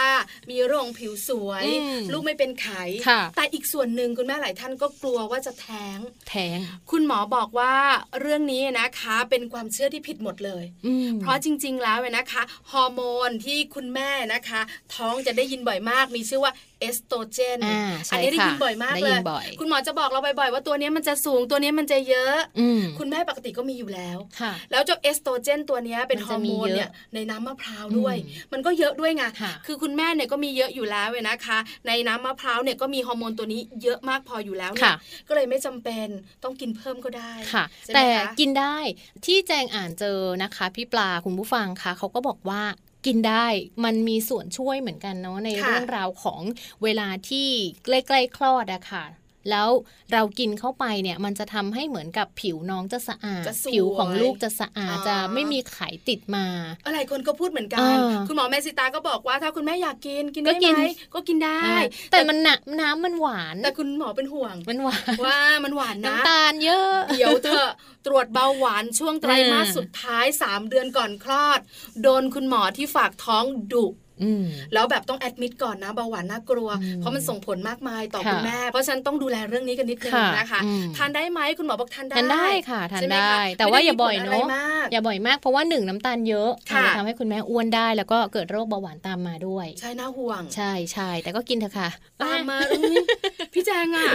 [SPEAKER 3] มีเรื่องของผิวสวย
[SPEAKER 4] อืม
[SPEAKER 3] ลูกไม่เป็นไข
[SPEAKER 4] ค่ะ
[SPEAKER 3] แต่อีกส่วนหนึ่งคุณแม่หลายท่านก็กลัวว่าจะแท้ง
[SPEAKER 4] แท้ง
[SPEAKER 3] คุณหมอบอกว่าเรื่องนี้นะคะเป็นความเชื่อที่ผิดหมดเลย
[SPEAKER 4] อืม
[SPEAKER 3] เพราะจริง ๆ แล้วเนี่ยนะคะฮอร์โมนที่คุณแม่นะคะ ท้องจะได้ยินบ่อยมาก มีชื่อว่าเอสโตรเจน
[SPEAKER 4] อ่าใช่
[SPEAKER 3] นี้ได้
[SPEAKER 4] ค่ะ
[SPEAKER 3] ยินบ่อยมาก
[SPEAKER 4] ได้
[SPEAKER 3] เล
[SPEAKER 4] ยิ
[SPEAKER 3] ย
[SPEAKER 4] นบ่อย
[SPEAKER 3] คุณหมอจะบอกเราบ่อยๆ ว่าตัวนี้มันจะสูงตัวนี้มันจะเยอะ
[SPEAKER 4] อืม
[SPEAKER 3] คุณแม่ปกติก็มีอยู่แล้ว
[SPEAKER 4] ค่ะ
[SPEAKER 3] แล้วเจ้าเอสโตรเจนตัวเนี้ยเป็น
[SPEAKER 4] มัน
[SPEAKER 3] ฮอ
[SPEAKER 4] จะ
[SPEAKER 3] ร์
[SPEAKER 4] มี
[SPEAKER 3] โมน
[SPEAKER 4] เยอะ
[SPEAKER 3] เนี่ยในน้ำมะพร้าวด้วย
[SPEAKER 4] อืม
[SPEAKER 3] มันก็เยอะด้วยไง
[SPEAKER 4] ค่ะ
[SPEAKER 3] คือคุณแม่เนี่ยก็มีเยอะอยู่แล้วเว้ยนะคะ ในน้ำมะพร้าวเนี่ยก็มีฮอร์โมนตัวนี้เยอะมากพออยู่แล้วเนี่ย
[SPEAKER 4] ค่ะ
[SPEAKER 3] ก็เลยไม่จำเป็นต้องกินเพิ่มก็ได้
[SPEAKER 4] ค่ะ
[SPEAKER 3] ใช่ไหม
[SPEAKER 4] แต่
[SPEAKER 3] คะ
[SPEAKER 4] กินได้ที่แจงอ่านเจอนะคะ พี่ปลาคุณผู้ฟังคะเขาก็บอกว่า กินได้มันมีส่วนช่วยเหมือนกันเนาะใน
[SPEAKER 3] ค่ะ
[SPEAKER 4] เรื่องราวของเวลาที่ใกล้ๆคลอดอะค่ะ แล้วเรากินเข้าไปเนี่ยมันจะทำให้เหมือนกับผิวน้องจะสะอาด
[SPEAKER 3] จะสวย
[SPEAKER 4] ผิวของลูกจะสะอาด
[SPEAKER 3] อ๋อ
[SPEAKER 4] จะไม่มีไขติดมา
[SPEAKER 3] อะไรคนก็พูดเหมือนกัน
[SPEAKER 4] อ่า
[SPEAKER 3] คุณหมอเมสิตาก็บอกว่าถ้าคุณแม่อยากกินกิน
[SPEAKER 4] ก็
[SPEAKER 3] ได้
[SPEAKER 4] กิน
[SPEAKER 3] ไหมก็กินได้
[SPEAKER 4] แต่มันหนักน้ำมันหวาน
[SPEAKER 3] แต่คุณหมอเป็นห่วง
[SPEAKER 4] มันหวาน
[SPEAKER 3] ว่ามันหวานนะ
[SPEAKER 4] น้ำตาลเยอะ
[SPEAKER 3] เดี๋ยวเธอะตรวจเบาหวานช่วงไตรมาส
[SPEAKER 4] อ่า
[SPEAKER 3] สุดท้าย 3 เดือนก่อนคลอด โดนคุณหมอที่ฝากท้องดุ
[SPEAKER 4] อืม
[SPEAKER 3] แล้วแบบต้องแอดมิดก่อนนะเบาหวานน่ากลัว
[SPEAKER 4] อืม
[SPEAKER 3] เพราะมันส่งผลมากมายต่อ
[SPEAKER 4] ค่ะ
[SPEAKER 3] คุณแม่ เพราะฉะนันต้องดูแลเรื่องนี้กันนิดนึง
[SPEAKER 4] ค่ะ
[SPEAKER 3] นะคะ
[SPEAKER 4] อืม
[SPEAKER 3] ทานได้ไหมคุณหมอบอกทานได้
[SPEAKER 4] ทานได้ค่ะทาน
[SPEAKER 3] ใช่หม
[SPEAKER 4] ได้
[SPEAKER 3] คะ
[SPEAKER 4] แต่ว่าอย่าบ่อย
[SPEAKER 3] ไม่ได้มีผล
[SPEAKER 4] เนาะ
[SPEAKER 3] ไรมาก
[SPEAKER 4] อย่าบ่อยมากเพราะว่าหนึ่งน้ำตาลเยอะอาจ
[SPEAKER 3] ค่ะ
[SPEAKER 4] จะทำให้คุณแม่อ้วนได้ แล้วก็เกิดโรคเบาหวานตามมาด้วย
[SPEAKER 3] ใช่น่าห่วง
[SPEAKER 4] ใช่ใช่แต่ก็กินเถอะค่ะ
[SPEAKER 3] ตามมาอุ๊ยพี่แจงอะ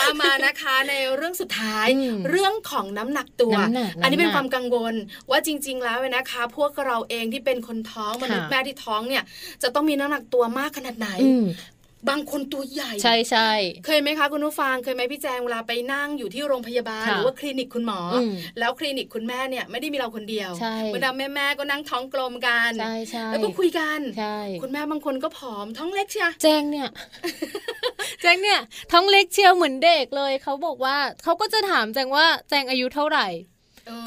[SPEAKER 3] ตามมานะคะในเรื่องสุดท้าย
[SPEAKER 4] อืม
[SPEAKER 3] เรื่องของน้ำหนักตัว
[SPEAKER 4] น้ำหนัก
[SPEAKER 3] อันนี้เป็น
[SPEAKER 4] น้ำหนัก
[SPEAKER 3] ความกังวลว่าจริง ๆ แล้วเนี่ยนะคะ พวกเราเองที่เป็นคนท้องมนุษย์
[SPEAKER 4] ค่ะ
[SPEAKER 3] แม่ที่ท้องเนี่ยจะต้องมีน้ำหนักตัวมากขนาดไหน
[SPEAKER 4] อืม
[SPEAKER 3] บางคนตัวใหญ่
[SPEAKER 4] ใช่ใช่
[SPEAKER 3] เคยไหมคะคุณผู้ฟังเคยไหมพี่แจงเวลาไปนั่งอยู่ที่โรงพยาบาล
[SPEAKER 4] ค่ะ
[SPEAKER 3] หรือว่าคลินิกคุณหมออ
[SPEAKER 4] ม
[SPEAKER 3] แล้วคลินิกคุณแม่เนี่ยไม่ได้มีเราคนเดียว
[SPEAKER 4] ใช่
[SPEAKER 3] บรรดาแม่ๆก็นั่งท้องกลมกัน
[SPEAKER 4] ใช่ใช่
[SPEAKER 3] แล้วก็คุยกัน
[SPEAKER 4] ใช่
[SPEAKER 3] คุณแม่บางคนก็ผอมท้องเล็กเชีย
[SPEAKER 4] แจงเนี่ยแจงเนี่ยท้องเล็กเชียวเหมือนเด็กเลยเขาบอกว่าเขาก็จะถามแจงว่าแจงอายุเท่าไหร่
[SPEAKER 3] เออ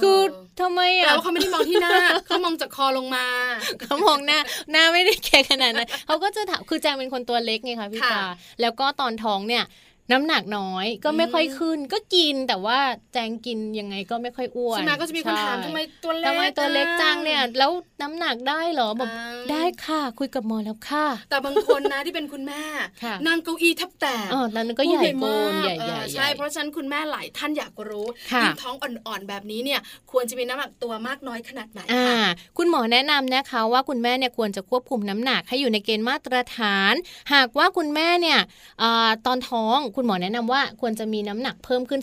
[SPEAKER 4] คือทำไม
[SPEAKER 3] แต่
[SPEAKER 4] อะ
[SPEAKER 3] ว่าเขาไม่ได้มองที่หน้าเขามองจากคอลงมา
[SPEAKER 4] เขามองหน้าหน้าไม่ได้แก่ขนาดนั้นเขาก็จะถามคือแจงเป็นคนตัวเล็กไงคะพี่
[SPEAKER 3] ค่ะ
[SPEAKER 4] ปาแล้วก็ตอนท้องเนี่ย น้ำหนักน้อยก็ไม่ค่อยขึ้น ก็กินแต่ว่าแจงกินยังไงก็ไม่ค่อยอ้วน
[SPEAKER 3] ใช่ไหมก็จะมีคนถาม
[SPEAKER 4] ใช่
[SPEAKER 3] ทำไมตัวเล็ก
[SPEAKER 4] ทำไมตัวเล็กจังเนี่ยแล้วน้ำหนักได้เหรอบอก
[SPEAKER 3] อ่า
[SPEAKER 4] ได้ค่ะ คุยกับหมอแล้วค่ะ
[SPEAKER 3] แต่บางคนนะที่เป็นคุณแม่
[SPEAKER 4] ค่ะ
[SPEAKER 3] นั่งเก้าอี้แทับแตก
[SPEAKER 4] อ๋อตอนนั้นก็ใหญ่โกน
[SPEAKER 3] พูด
[SPEAKER 4] ใหญ่
[SPEAKER 3] เอ
[SPEAKER 4] ใหญ่
[SPEAKER 3] อใช่เพราะฉะนั้นคุณแม่หลายท่านอยากรู้
[SPEAKER 4] ค่ะ
[SPEAKER 3] ยิ่งท้องอ่อนๆแบบนี้เนี่ยควรจะมีน้ำหนักตัวมากน้อยขนาดไหน
[SPEAKER 4] อ่า
[SPEAKER 3] คะ
[SPEAKER 4] คุณหมอแนะนำนะคะว่าคุณแม่เนี่ยควรจะควบคุมน้ำหนักให้อยู่ในเกณฑ์มาตรฐาน หากว่าคุณแม่เนี่ยอาตอนท้องคุณหมอแนะนำว่าควรจะมีน้ำหนักเพิ่มขึ้น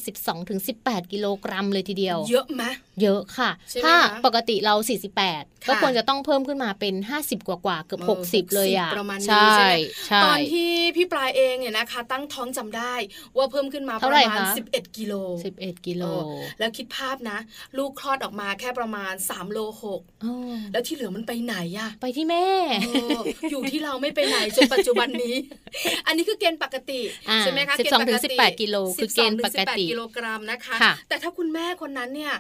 [SPEAKER 4] 12-18 กิโลกรัมเลยทีเดียว
[SPEAKER 3] เยอะไหม
[SPEAKER 4] เยอะค่ะ
[SPEAKER 3] ใช่ไหม
[SPEAKER 4] ถ้า
[SPEAKER 3] คะ
[SPEAKER 4] ปกติเรา 48 ก็
[SPEAKER 3] ค่ะ
[SPEAKER 4] ควรจะต้องเพิ่มขึ้นมาเป็น 50 กว่ากว่าๆเกือบ
[SPEAKER 3] เออ
[SPEAKER 4] 60 เลยอะ
[SPEAKER 3] 60ประมาณนี้
[SPEAKER 4] ใช่
[SPEAKER 3] ใช่ไหม
[SPEAKER 4] ใช่
[SPEAKER 3] ตอนที่พี่ปลายเองเนี่ยนะคะ ตั้งท้องจำได้ว่าเพิ่มขึ้นมาป
[SPEAKER 4] เท่า
[SPEAKER 3] ระ
[SPEAKER 4] ไหร่
[SPEAKER 3] มาณ
[SPEAKER 4] คะ
[SPEAKER 3] 11 กิโล
[SPEAKER 4] 11 กิโล
[SPEAKER 3] เออแล้วคิดภาพนะ ลูกคลอดออกมาแค่ประมาณ 3 โล6
[SPEAKER 4] อ๋อ
[SPEAKER 3] แล้วที่เหลือมันไปไหนอะ
[SPEAKER 4] ไปที่แม่
[SPEAKER 3] เอออยู่ที่เราไม่ไปไหนจนปัจจุบันนี้ อันนี้คือเกณฑ์ปกติ
[SPEAKER 4] อ่า
[SPEAKER 3] ใช่ไหมคะ
[SPEAKER 4] 12
[SPEAKER 3] เกณฑ์ป
[SPEAKER 4] ถึง
[SPEAKER 3] ติ
[SPEAKER 4] 18กิโลคือเกณฑ์ปกติ
[SPEAKER 3] 12ถึง18กิโลกรัมนะคะ
[SPEAKER 4] ค่ะ
[SPEAKER 3] แต่ถ้าคุณแม่คนนั้นเนี่ย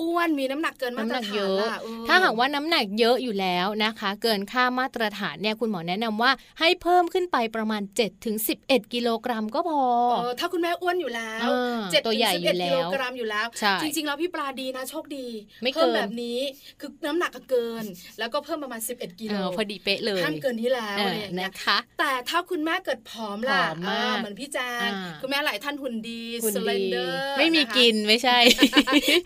[SPEAKER 3] อ้วนมีน้ำหนักเกินมา
[SPEAKER 4] น้ำ
[SPEAKER 3] ต
[SPEAKER 4] ห
[SPEAKER 3] ร
[SPEAKER 4] นัก
[SPEAKER 3] ฐา
[SPEAKER 4] เย
[SPEAKER 3] น
[SPEAKER 4] อะ
[SPEAKER 3] ล่เออ
[SPEAKER 4] ถ้าหากว่าน้ำหนักเยอะอยู่แล้วนะคะ เกินค่ามาตรฐานเนี่ยคุณหมอแนะนำว่าให้เพิ่มขึ้นไปประมาณ7ถึง11กิโลกรัมก็พอ
[SPEAKER 3] เออถ้าคุณแม่อ้วนอยู่แล้ว
[SPEAKER 4] เออ
[SPEAKER 3] เจ็ด
[SPEAKER 4] ตัว
[SPEAKER 3] ถึ
[SPEAKER 4] ใหญ่
[SPEAKER 3] งสิบ
[SPEAKER 4] อยู่
[SPEAKER 3] เอ็ด
[SPEAKER 4] แล้
[SPEAKER 3] กิโล
[SPEAKER 4] ว
[SPEAKER 3] กรัมอยู่แล้ว
[SPEAKER 4] ใช่
[SPEAKER 3] จริง ๆ แล้วพี่ปลาดีนะโชคดี
[SPEAKER 4] ไม่เกิน
[SPEAKER 3] เพิ่มแบบนี้คือน้ำหนักก็เกิน แล้วก็เพิ่มประมาณ 11กิ
[SPEAKER 4] เอ
[SPEAKER 3] โล
[SPEAKER 4] อพอดีเป๊ะเลย
[SPEAKER 3] ห้ามเกินนี้แล้ว
[SPEAKER 4] เอ
[SPEAKER 3] อะไร
[SPEAKER 4] อ
[SPEAKER 3] อย่างเงี้ย
[SPEAKER 4] นะคะ
[SPEAKER 3] แต่ถ้าคุณแม่เกิดผอมล่ะ
[SPEAKER 4] ผอมมาก
[SPEAKER 3] เออเหมือนพี่แจง
[SPEAKER 4] อ่า
[SPEAKER 3] คุณแม่หลายท่านหุ่นดี
[SPEAKER 4] คุณ
[SPEAKER 3] สเล
[SPEAKER 4] ดี
[SPEAKER 3] นเดอร์
[SPEAKER 4] ไม่มีกินไม่ใช่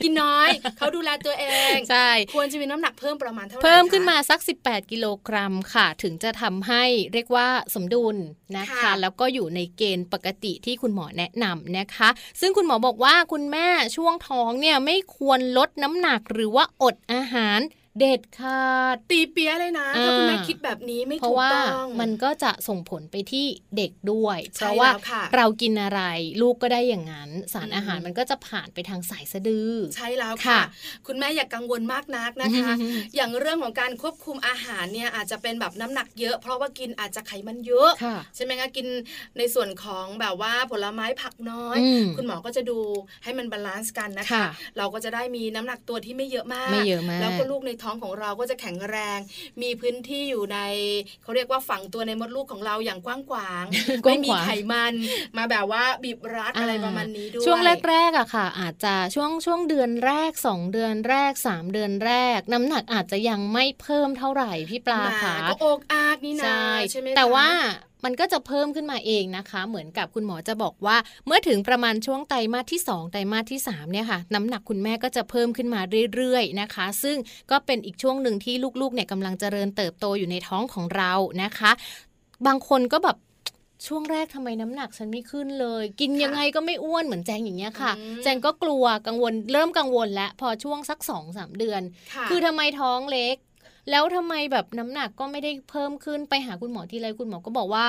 [SPEAKER 3] กินน้อยเขาดูแลตัวเอง
[SPEAKER 4] ใช่
[SPEAKER 3] ควรจะมีน้ำหนักเพิ่มประมาณเท่าไหร่
[SPEAKER 4] เพิ่มขึ้น
[SPEAKER 3] คะ
[SPEAKER 4] มาสัก 18 กิโลกรัมค่ะ ถึงจะทำให้เรียกว่าสมดุลนะคะ
[SPEAKER 3] ค่ะ
[SPEAKER 4] แล้วก็อยู่ในเกณฑ์ปกติที่คุณหมอแนะนำนะคะ ซึ่งคุณหมอบอกว่าคุณแม่ช่วงท้องเนี่ยไม่ควรลดน้ำหนักหรือว่าอดอาหาร เด็ดขาด
[SPEAKER 3] ตีเปียะเลยนะถ้าคุณแม่
[SPEAKER 4] อ่า
[SPEAKER 3] คิดแบบนี้ไม่
[SPEAKER 4] เพราะ
[SPEAKER 3] ถูก
[SPEAKER 4] ว่า
[SPEAKER 3] ต้อง
[SPEAKER 4] มันก็จะส่งผลไปที่เด็กด้วย
[SPEAKER 3] ใช่
[SPEAKER 4] เพราะว่า
[SPEAKER 3] แล้วค่ะ
[SPEAKER 4] เรากินอะไรลูกก็ได้อย่างนั้น สาร
[SPEAKER 3] อืม
[SPEAKER 4] อาหารมันก็จะผ่านไปทางสายสะดือ
[SPEAKER 3] ใช่แล้ว
[SPEAKER 4] ค่ะ
[SPEAKER 3] ค่ะคุณแม่อย่ากังวลมากนักนะคะ
[SPEAKER 4] อืม
[SPEAKER 3] อย่างเรื่องของการควบคุมอาหารเนี่ยอาจจะเป็นแบบน้ำหนักเยอะ เพราะว่ากินอาจจะไขมันเยอะ
[SPEAKER 4] ค่ะ
[SPEAKER 3] ใช่ไหมคะกินในส่วนของแบบว่าผลไม้ผักน้อย
[SPEAKER 4] อืม
[SPEAKER 3] คุณหมอก็จะดูให้มัน balance กันนะคะ
[SPEAKER 4] ค่ะ
[SPEAKER 3] เราก็จะได้มีน้ำหนักตัวที่ไม่เยอะมาก
[SPEAKER 4] ไม่เยอะมาก
[SPEAKER 3] แล้วก็ลูกในท้องของเราก็จะแข็งแรง มีพื้นที่อยู่ในเขาเรียกว่าฝังตัวในมดลูกของเราอย่างกว้างขวาง
[SPEAKER 4] กว้า
[SPEAKER 3] ไม่
[SPEAKER 4] ง
[SPEAKER 3] มี
[SPEAKER 4] ขวาง
[SPEAKER 3] ไขมัน มาแบบว่าบีบรัดอะไร
[SPEAKER 4] อ่า
[SPEAKER 3] ประมาณนี้ด้วย
[SPEAKER 4] ช่วงแรกๆอะค่ะ อาจจะช่วงช่วงเดือนแรก 2 เดือนแรก 3 เดือนแรก น้ำหนักอาจจะยังไม่เพิ่มเท่าไหร่พี่ปลา
[SPEAKER 3] แหม
[SPEAKER 4] ค่ะ
[SPEAKER 3] ก็โอกอากนี่นะ
[SPEAKER 4] ใช่
[SPEAKER 3] ใช่ไหม
[SPEAKER 4] แต่
[SPEAKER 3] คะ
[SPEAKER 4] ว่า มันก็จะเพิ่มขึ้นมาเองนะคะ เหมือนกับคุณหมอจะบอกว่า เมื่อถึงประมาณช่วงไตรมาสที่ 2 ไตรมาสที่3เนี่ยค่ะน้ำหนักคุณแม่ก็จะเพิ่มขึ้นมาเรื่อยๆนะคะ ซึ่งก็เป็นอีกช่วงหนึ่งที่ลูกๆเนี่ยกำลังเจริญเติบโตอยู่ในท้องของเรานะคะ บางคนก็แบบช่วงแรกทำไมน้ำหนักฉันไม่ขึ้นเลย กินยังไงก็ไม่อ้วนเหมือนแจงอย่างเงี้ยค่ะ
[SPEAKER 3] อืม
[SPEAKER 4] แจงก็กลัวกังวลเริ่มกังวลแล้วพอช่วงสักสองสามเดือน
[SPEAKER 3] ค่ะ
[SPEAKER 4] คือทำไมท้องเล็ก แล้วทำไมแบบน้ำหนักก็ไม่ได้เพิ่มขึ้นไปหาคุณหมอทีไรคุณหมอก็บอกว่า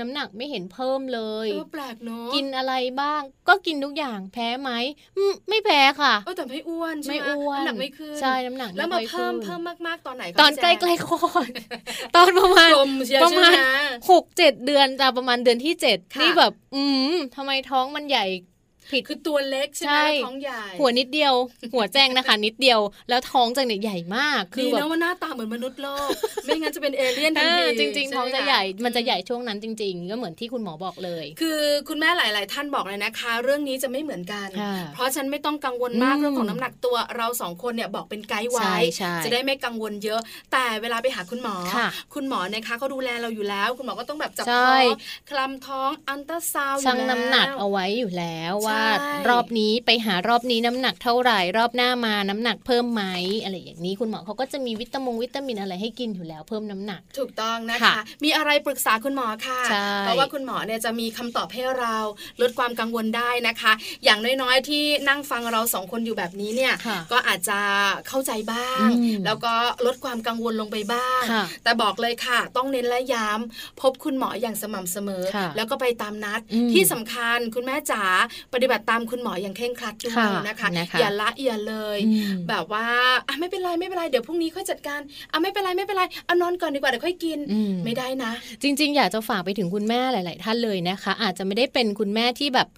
[SPEAKER 4] น้ำหนักไม่เห็นเพิ่มเลย
[SPEAKER 3] เออแปลกเนาะ
[SPEAKER 4] กินอะไรบ้าง ก็กินทุกอย่างแพ้ไหมอืมไม่แพ้ค่ะ
[SPEAKER 3] เออแต่ไม่อ้วนใช่
[SPEAKER 4] ไม่
[SPEAKER 3] ไหม
[SPEAKER 4] อ้วน
[SPEAKER 3] น้ำหนักไม่ขึ้น
[SPEAKER 4] ใช่น้ำหนัก
[SPEAKER 3] แล้ว
[SPEAKER 4] ไม่
[SPEAKER 3] มา
[SPEAKER 4] ค่อย
[SPEAKER 3] เพิ่ม
[SPEAKER 4] ขึ้น
[SPEAKER 3] เพิ่มมากๆตอนไหนคะ
[SPEAKER 4] ตอน
[SPEAKER 3] พี่
[SPEAKER 4] ใก
[SPEAKER 3] แจ
[SPEAKER 4] ล้
[SPEAKER 3] ง
[SPEAKER 4] ๆคลอดตอนประมาณ
[SPEAKER 3] กลมเชียว
[SPEAKER 4] ประมาณ
[SPEAKER 3] ใช่ไหม
[SPEAKER 4] หกเจ็ดเดือนจะประมาณเดือนที่เจ็ด
[SPEAKER 3] ค่ะ
[SPEAKER 4] นี่แบบ อืมทำไมท้องมันใหญ่ ผิด
[SPEAKER 3] คือตัวเล็กใช่ไหม
[SPEAKER 4] ใช่
[SPEAKER 3] แล้วท้องใหญ่
[SPEAKER 4] หัวนิดเดียว หัวแจ้งนะคะ นิดเดียวแล้วท้องจังเนี่ยใหญ่มาก คื
[SPEAKER 3] ดี
[SPEAKER 4] อแบบ
[SPEAKER 3] นะว่าหน้าตาเหมือนมนุษย์โลก ไม่งั้นจะเป็นเอเลี่ยนทัน
[SPEAKER 4] อ่า
[SPEAKER 3] ที
[SPEAKER 4] จริง ๆ ท้อง
[SPEAKER 3] ช่
[SPEAKER 4] จะ
[SPEAKER 3] ไมค
[SPEAKER 4] ใหญ่มันจะใหญ่ช่วงนั้นจริง ๆ ก็เหมือนที่คุณหมอบอกเลย
[SPEAKER 3] คือคุณแม่หลาย ๆ ท่านบอกเลยนะคะ เรื่องนี้จะไม่เหมือนกัน
[SPEAKER 4] ค่ะ
[SPEAKER 3] เพราะฉันไม่ต้องกังวลมาก
[SPEAKER 4] อืม
[SPEAKER 3] เรื่องของน้ำหนักตัวเราสองคนเนี่ยบอกเป็นไกด์ไว้
[SPEAKER 4] ใช่ใช่
[SPEAKER 3] จะได้ไม่กังวลเยอะ แต่เวลาไปหาคุณหมอ
[SPEAKER 4] ค่ะ
[SPEAKER 3] คุณหมอนะคะเขาดูแลเราอยู่แล้ว คุณหมอก็ต้องแบบจับ
[SPEAKER 4] ใช่
[SPEAKER 3] ท้องคลำท้องอันตราซาวด์อยู่
[SPEAKER 4] ชั่ง
[SPEAKER 3] แล้ว
[SPEAKER 4] น้ำหนักเอาไว้อยู่แล้วว่า
[SPEAKER 3] ใช่
[SPEAKER 4] รอบนี้ไปหารอบนี้น้ำหนักเท่าไหร่รอบหน้ามาน้ำหนักเพิ่มไหมอะไรอย่างนี้คุณหมอเขาก็จะมีวิตามงวิตามินอะไรให้กินอยู่แล้วเพิ่มน้ำหนัก
[SPEAKER 3] ถูกต้องนะคะ
[SPEAKER 4] ค่ะ
[SPEAKER 3] มีอะไรปรึกษาคุณหมอค่ะ
[SPEAKER 4] ใช่
[SPEAKER 3] เพราะว่าคุณหมอเนี่ยจะมีคำตอบให้เราลดความกังวลได้นะคะ อย่างน้อยๆที่นั่งฟังเราสองคนอยู่แบบนี้เนี่ย
[SPEAKER 4] ค่ะ
[SPEAKER 3] ก็อาจจะเข้าใจบ้าง
[SPEAKER 4] อืม
[SPEAKER 3] แล้วก็ลดความกังวลลงไปบ้าง
[SPEAKER 4] ค่ะ
[SPEAKER 3] แต่บอกเลยค่ะ ต้องเน้นและย้ำพบคุณหมออย่างสม่ำเสมอ
[SPEAKER 4] ค่ะ
[SPEAKER 3] แล้วก็ไปตามนัด
[SPEAKER 4] อืม
[SPEAKER 3] ที่สำคัญคุณแม่จ๋าปฏิบัติตามคุณหมออย่างเคร่งครัดด้วย
[SPEAKER 4] ค่ะ
[SPEAKER 3] นะคะ
[SPEAKER 4] นะคะ
[SPEAKER 3] อย่าละเอียดเลย
[SPEAKER 4] อืม
[SPEAKER 3] แบบว่าอะไม่เป็นไรไม่เป็นไรเดี๋ยวพรุ่งนี้ค่อยจัดการอะไม่เป็นไรไม่เป็นไรเอานอนก่อนดีกว่าเดี๋ยวค่อยกิน
[SPEAKER 4] อืม
[SPEAKER 3] ไม่ได้นะ
[SPEAKER 4] จริง ๆ อยากจะฝากไปถึงคุณแม่หลาย ๆ ท่านเลยนะคะ อาจจะไม่ได้เป็นคุณแม่ที่แบบ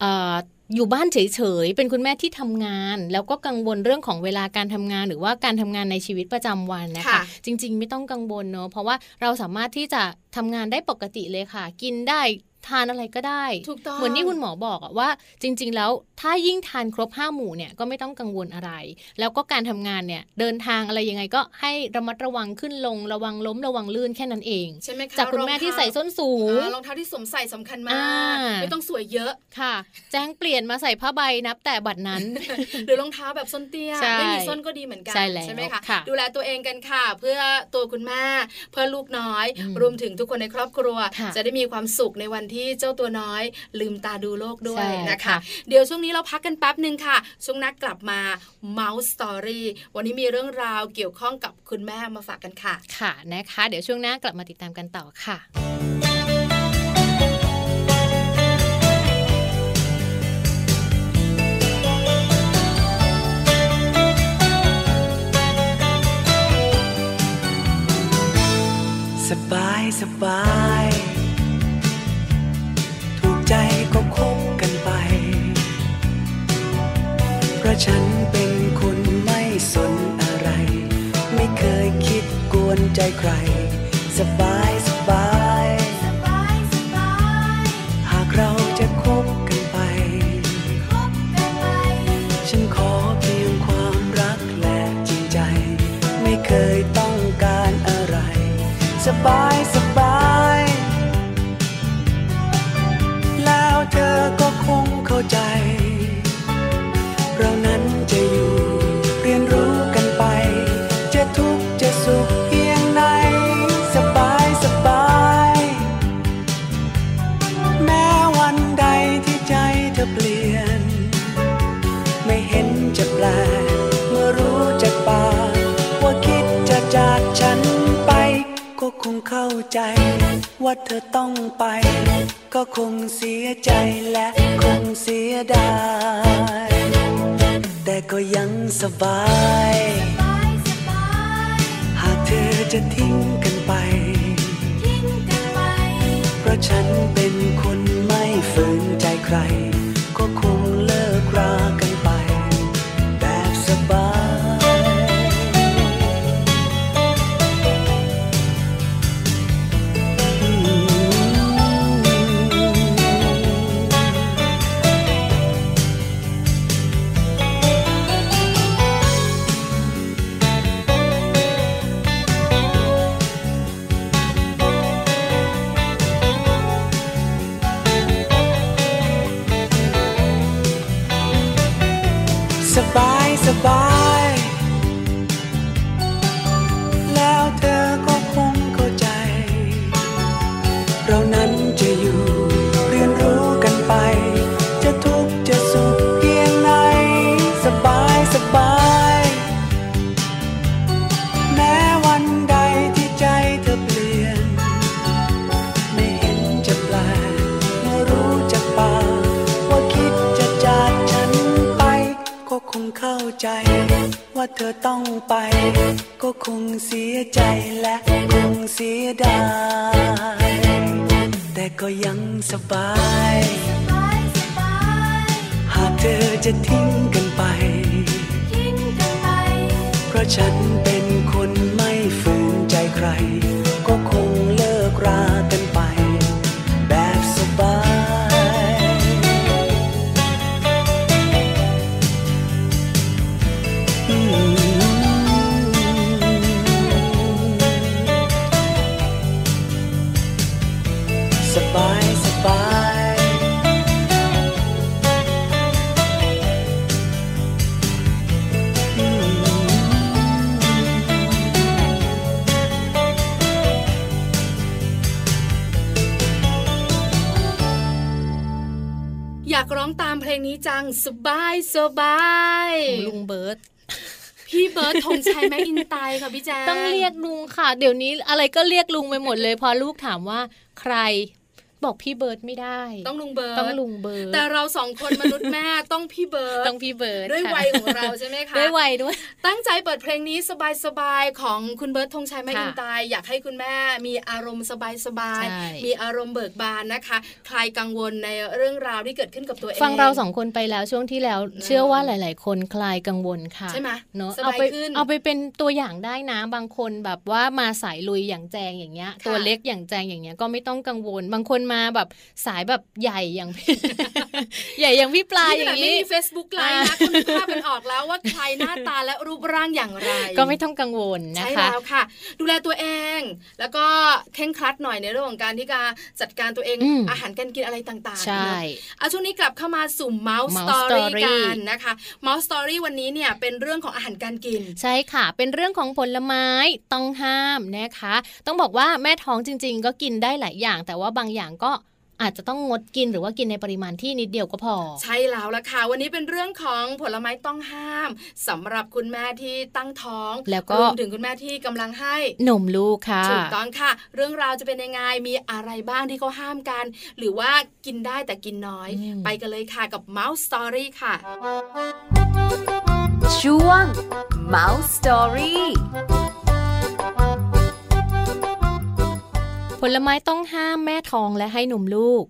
[SPEAKER 4] เอ่ออยู่บ้านเฉยๆ เป็นคุณแม่ที่ทำงาน แล้วก็กังวลเรื่องของเวลาการทำงาน หรือว่าการทำงานในชีวิตประจำวันนะคะ
[SPEAKER 3] ค่ะ
[SPEAKER 4] จริง ๆ ไม่ต้องกังวลเนอะเพราะว่าเราสามารถที่จะทำงานได้ปกติเลยค่ะ กินได้ ทานอะไรก็ได้
[SPEAKER 3] ถูกต้อง
[SPEAKER 4] เหมือนที่คุณหมอบอกอะว่า จริง ๆ แล้วถ้ายิ่งทานครบห้าหมู่เนี่ยก็ไม่ต้องกังวลอะไร แล้วก็การทำงานเนี่ยเดินทางอะไรยังไงก็ให้ระมัดระวังขึ้นลงระวังล้มระวังลื่นแค่นั้นเอง
[SPEAKER 3] ใช่ไหมคะ
[SPEAKER 4] จากคุณแม่ที่ใส่ส้นสูง
[SPEAKER 3] อ่ารองเท้าที่สวมใส่สำคัญมาก
[SPEAKER 4] อ่า
[SPEAKER 3] ไม่ต้องสวยวยเยอะ
[SPEAKER 4] ค่ะ แจ้งเปลี่ยนมาใส่ผ้าใบนับแต่บัดนั้น
[SPEAKER 3] หรือรองเท้าแบบส้นเตี้ย
[SPEAKER 4] ใช่
[SPEAKER 3] ไม่มีส้นก็ดีเหมือนกัน
[SPEAKER 4] ใช่แล้ว
[SPEAKER 3] ไหมคะ
[SPEAKER 4] ค่ะ
[SPEAKER 3] ดูแลตัวเองกันค่ะ เพื่อตัวคุณแม่เพื่อลูกน้อย
[SPEAKER 4] อืม
[SPEAKER 3] รวมถึงทุกคนในครอบครัว
[SPEAKER 4] ค่ะ
[SPEAKER 3] จะได้มีความสุขในวันที่เจ้าตัวน้อยลืมตาดูโลกด้วย
[SPEAKER 4] ใช่
[SPEAKER 3] นะคะ
[SPEAKER 4] ค่ะ
[SPEAKER 3] เดี๋ยวช่วงนี้เราพักกันแป๊บหนึ่งค่ะ ช่วงนักกลับมา Mouse Story วันนี้มีเรื่องราวเกี่ยวข้องกับคุณแม่มาฝากกันค่ะ
[SPEAKER 4] ค่ะนะคะ เดี๋ยวช่วงหน้ากลับมาติดตามกันต่อค่ะ
[SPEAKER 5] สบายสบาย ว เพลงนี้จังสบายสบายลุงเบิร์ดพี่เบิร์ดธงชัยแมคอินไต
[SPEAKER 3] ย์ค่ะพี่แจ๊ค
[SPEAKER 4] ต้องเรียกลุงค่ะ เดี๋ยวนี้อะไรก็เรียกลุงไปหมดเลย พอลูกถามว่าใคร บอกพี่เบิร์ดไม่ได้
[SPEAKER 3] ต้องลุงเบิร์ด
[SPEAKER 4] ต้องลุงเบิร์ด
[SPEAKER 3] แต่เราสองคนมนุษย์แม่ต้องพี่เบิร์ด
[SPEAKER 4] ต้องพี่เบิร์ด
[SPEAKER 3] ด้วย
[SPEAKER 4] ค่ะ
[SPEAKER 3] วัยของเราใช่ไหมคะ
[SPEAKER 4] ด้วยวัยด้วย
[SPEAKER 3] ตั้งใจเปิดเพลงนี้สบายๆของคุณเบิร์ดธงชัยแม
[SPEAKER 4] ค
[SPEAKER 3] อินไตย์ค่ะอยากให้คุณแม่มีอารมณ์สบาย
[SPEAKER 4] ใช่
[SPEAKER 3] ๆมีอารมณ์เบิกบานนะคะ คลายกังวลในเรื่องราวที่เกิดขึ้นกับตัวเอง
[SPEAKER 4] ฟังเราสองคนไปแล้วช่วงที่แล้ว เชื่อว่าหลาย ๆ คนคลายกังวลค่ะ
[SPEAKER 3] ใช่ไหม
[SPEAKER 4] เนอะ
[SPEAKER 3] ส
[SPEAKER 4] เอา
[SPEAKER 3] บาย
[SPEAKER 4] ไป
[SPEAKER 3] ขึ้น
[SPEAKER 4] เอาไปเป็นตัวอย่างได้นะบางคนแบบว่ามาสายลุยอย่างแจงอย่างเงี้ย
[SPEAKER 3] ค่ะ
[SPEAKER 4] ตัวเล็กอย่างแจงอย่างเงี้ยก็ไม่ต้องกังวลบางคนมาแบบสายแบบใหญ่อย่างใหญ่อย่างพี่ปลา
[SPEAKER 3] นี่
[SPEAKER 4] อ
[SPEAKER 3] ขนา
[SPEAKER 4] ย่า
[SPEAKER 3] ด
[SPEAKER 4] ง
[SPEAKER 3] ไม่
[SPEAKER 4] นี้
[SPEAKER 3] มี Facebook ไลน์นะคุณนึกภาพกันออกแล้วว่าใครหน้าตาและรูปร่างอย่างไร
[SPEAKER 4] ก็ไม่ต้องกังวลนะ
[SPEAKER 3] ใช่
[SPEAKER 4] คะ
[SPEAKER 3] แล้วค่ะ ดูแลตัวเอง แล้วก็เคร่งครัดหน่อยในเรื่องของการที่จะจัดการตัวเอง
[SPEAKER 4] อืม
[SPEAKER 3] อาหารการกินอะไรต่างๆ
[SPEAKER 4] ใช่
[SPEAKER 3] เนอะเอาช่วงนี้กลับเข้ามาสู่ Mouse
[SPEAKER 4] Mouse
[SPEAKER 3] Story
[SPEAKER 4] Story
[SPEAKER 3] กันนะคะ Mouse Story วันนี้เนี่ยเป็นเรื่องของอาหารการกิน
[SPEAKER 4] ใช่ค่ะ เป็นเรื่องของผลไม้ต้องห้ามนะคะ ต้องบอกว่าแม่ท้องจริง ๆ ก็กินได้หลายอย่าง แต่ว่าบางอย่างก็อาจจะต้องงดกินหรือว่ากินในปริมาณที่นิดเดียวก็พอ
[SPEAKER 3] ใช่แล้วล่ะค่ะ วันนี้เป็นเรื่องของผลไม้ต้องห้ามสำหรับคุณแม่ที่ตั้งท้อง
[SPEAKER 4] แล้วก็
[SPEAKER 3] รวมถึงคุณแม่ที่กำลังให้
[SPEAKER 4] นมลูกค่ะ
[SPEAKER 3] ถูกต้องค่ะ เรื่องราวจะเป็นยังไงมีอะไรบ้างที่เขาห้ามกัน หรือว่ากินได้แต่กินน้อย
[SPEAKER 4] อืม
[SPEAKER 3] ไปกันเลยค่ะกับ Mouse Story ค่ะ
[SPEAKER 7] ช่วง Mouse Story
[SPEAKER 4] ผลไม้ต้องห้ามแม่ท้องและให้นมลูก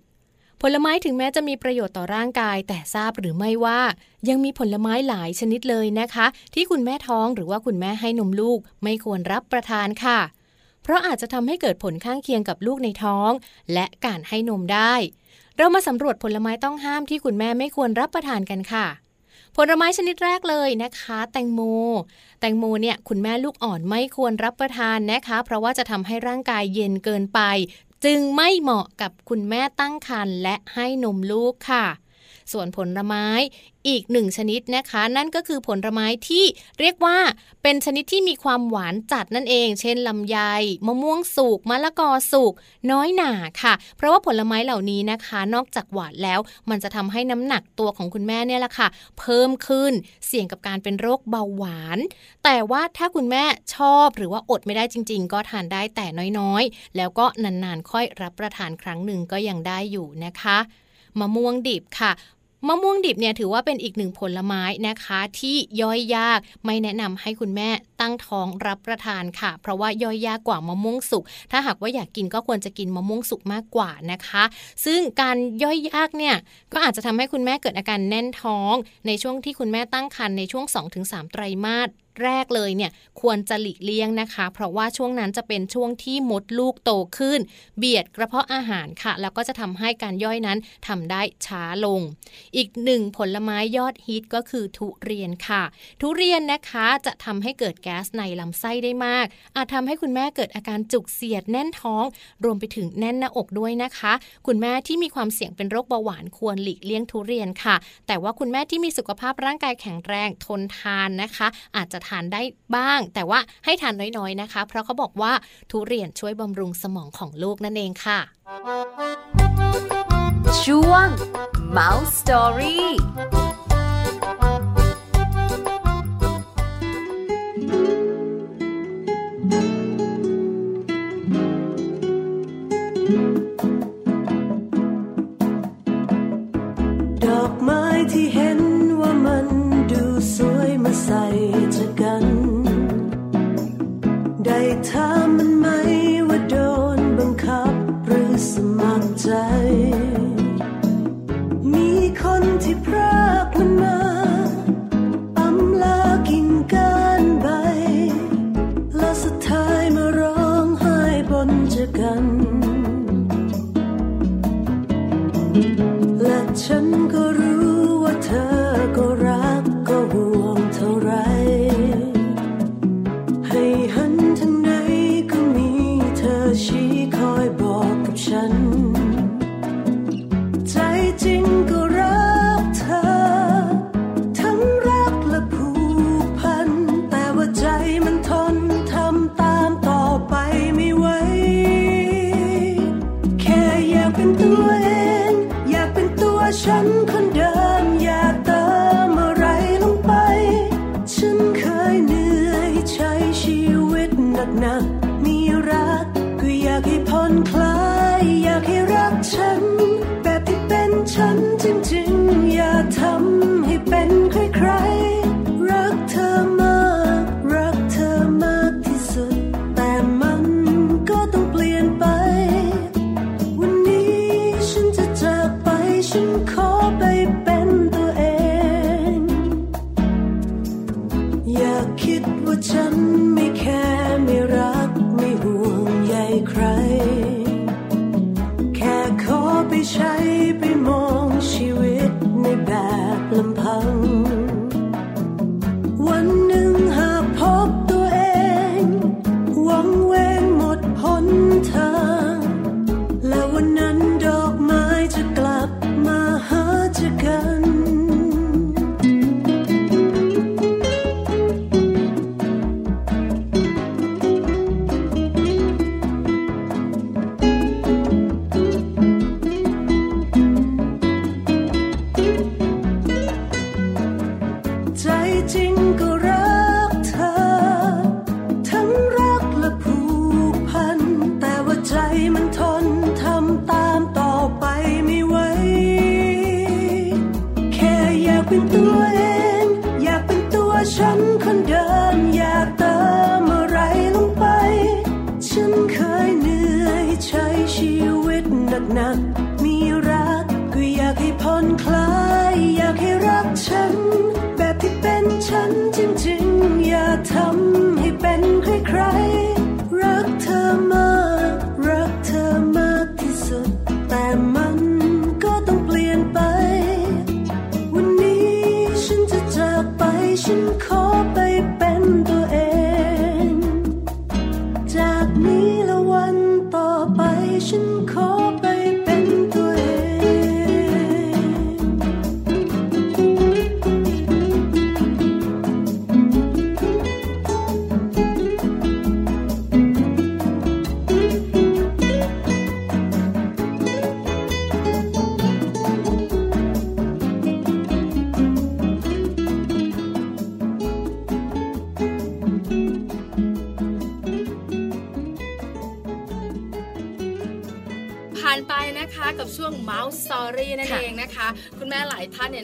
[SPEAKER 4] ผลไม้ถึงแม้จะมีประโยชน์ต่อร่างกาย แต่ทราบหรือไม่ว่า ยังมีผลไม้หลายชนิดเลยนะคะ ที่คุณแม่ท้องหรือว่าคุณแม่ให้นมลูก ไม่ควรรับประทานค่ะ เพราะอาจจะทำให้เกิดผลข้างเคียงกับลูกในท้อง และการให้นมได้ เรามาสำรวจผลไม้ต้องห้ามที่คุณแม่ไม่ควรรับประทานกันค่ะ ผลไม้ชนิดแรกเลยนะคะ แตงโม แตงโมเนี่ยคุณแม่ลูกอ่อนไม่ควรรับประทานนะคะ เพราะว่าจะทำให้ร่างกายเย็นเกินไป จึงไม่เหมาะกับคุณแม่ตั้งครรภ์และให้นมลูกค่ะ ส่วนผลไม้อีกหนึ่งชนิดนะคะ นั่นก็คือผลไม้ที่เรียกว่าเป็นชนิดที่มีความหวานจัดนั่นเอง เช่นลำไยมะม่วงสุกมะละกอสุกน้อยหน่าค่ะ เพราะว่าผลไม้เหล่านี้นะคะ นอกจากหวานแล้วมันจะทำให้น้ำหนักตัวของคุณแม่เนี่ยแหละค่ะ เพิ่มขึ้นเสี่ยงกับการเป็นโรคเบาหวาน แต่ว่าถ้าคุณแม่ชอบหรือว่าอดไม่ได้จริง ๆ ก็ทานได้แต่น้อยๆ แล้วก็นานๆ ค่อยรับประทานครั้งหนึ่งก็ยังได้อยู่นะคะมะม่วงดิบค่ะ มะม่วงดิบเนี่ยถือว่าเป็นอีกหนึ่งผลไม้นะคะที่ย่อยยากไม่แนะนำให้คุณแม่ตั้งท้องรับประทานค่ะ เพราะว่าย่อยยากกว่ามะม่วงสุก ถ้าหากว่าอยากกินก็ควรจะกินมะม่วงสุกมากกว่านะคะ ซึ่งการย่อยยากเนี่ยก็อาจจะทำให้คุณแม่เกิดอาการแน่นท้อง ในช่วงที่คุณแม่ตั้งครรภ์ในช่วง 2-3 ไตรมาส แรกเลยเนี่ยควรจะหลีกเลี่ยงนะคะ เพราะว่าช่วงนั้นจะเป็นช่วงที่มดลูกโตขึ้น เบียดกระเพาะอาหารค่ะ แล้วก็จะทำให้การย่อยนั้นทำได้ช้าลง อีกหนึ่งผลไม้ยอดฮิตก็คือทุเรียนค่ะ ทุเรียนนะคะจะทำให้เกิดแก๊สในลำไส้ได้มาก อาจทำให้คุณแม่เกิดอาการจุกเสียดแน่นท้อง รวมไปถึงแน่นหน้าอกด้วยนะคะ คุณแม่ที่มีความเสี่ยงเป็นโรคเบาหวานควรหลีกเลี่ยงทุเรียนค่ะ แต่ว่าคุณแม่ที่มีสุขภาพร่างกายแข็งแรงทนทานนะคะ อาจจะทานได้บ้าง แต่ว่าให้ทานน้อยๆนะคะ เพราะเขาบอกว่าทุเรียน
[SPEAKER 7] ช่ว
[SPEAKER 8] ยบำรุงสมองของลูกนั่นเองค่ะ ช่วง
[SPEAKER 3] Mouse Story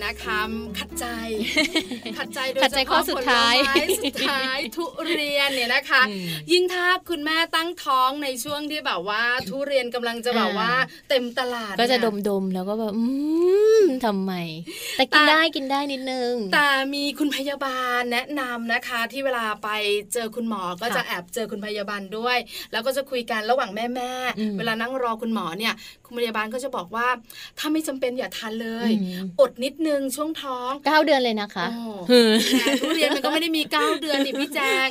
[SPEAKER 3] นเนี่ยนะคะขัดใจขัดใจโดย
[SPEAKER 4] ขัดใจ
[SPEAKER 3] เฉ
[SPEAKER 4] ข้อ
[SPEAKER 3] พาะ
[SPEAKER 4] สุ
[SPEAKER 3] ผ
[SPEAKER 4] ด
[SPEAKER 3] ล
[SPEAKER 4] ท้าย
[SPEAKER 3] ไม้สุดท้ายทุเรียนเนี่ยนะคะ
[SPEAKER 4] อืม
[SPEAKER 3] ยิ่งถ้าคุณแม่ตั้งท้องในช่วงที่แบบว่า ทุเรียนกำลังจะแบบ
[SPEAKER 4] อ่า
[SPEAKER 3] ว่า เต็มตลาด
[SPEAKER 4] ก็จะ
[SPEAKER 3] เนี่ย
[SPEAKER 4] ดมๆแล้วก็แบบอืมทำไม แต่กิน
[SPEAKER 3] แต่
[SPEAKER 4] ได้กินได้นิดนึง
[SPEAKER 3] แต่มีคุณพยาบาลแนะนำนะคะ ที่เวลาไปเจอคุณหมอก็
[SPEAKER 4] ค่ะ
[SPEAKER 3] จะแอบเจอคุณพยาบาลด้วย แล้วก็จะคุยกันระหว่างแม่แม่ๆ
[SPEAKER 4] อืม
[SPEAKER 3] เวลานั่งรอคุณหมอเนี่ย คุณพยาบาลก็จะบอกว่า ถ้าไม่จำเป็นอย่าทานเลย
[SPEAKER 4] อืม
[SPEAKER 3] อดนิดนึงช่วงท้อง
[SPEAKER 4] เก้าเดือนเลยนะคะ
[SPEAKER 3] โอ้
[SPEAKER 4] หือ
[SPEAKER 3] แต่ทุเรียนมันก็ไม่ได้มี9เดือนนี่พี่แจง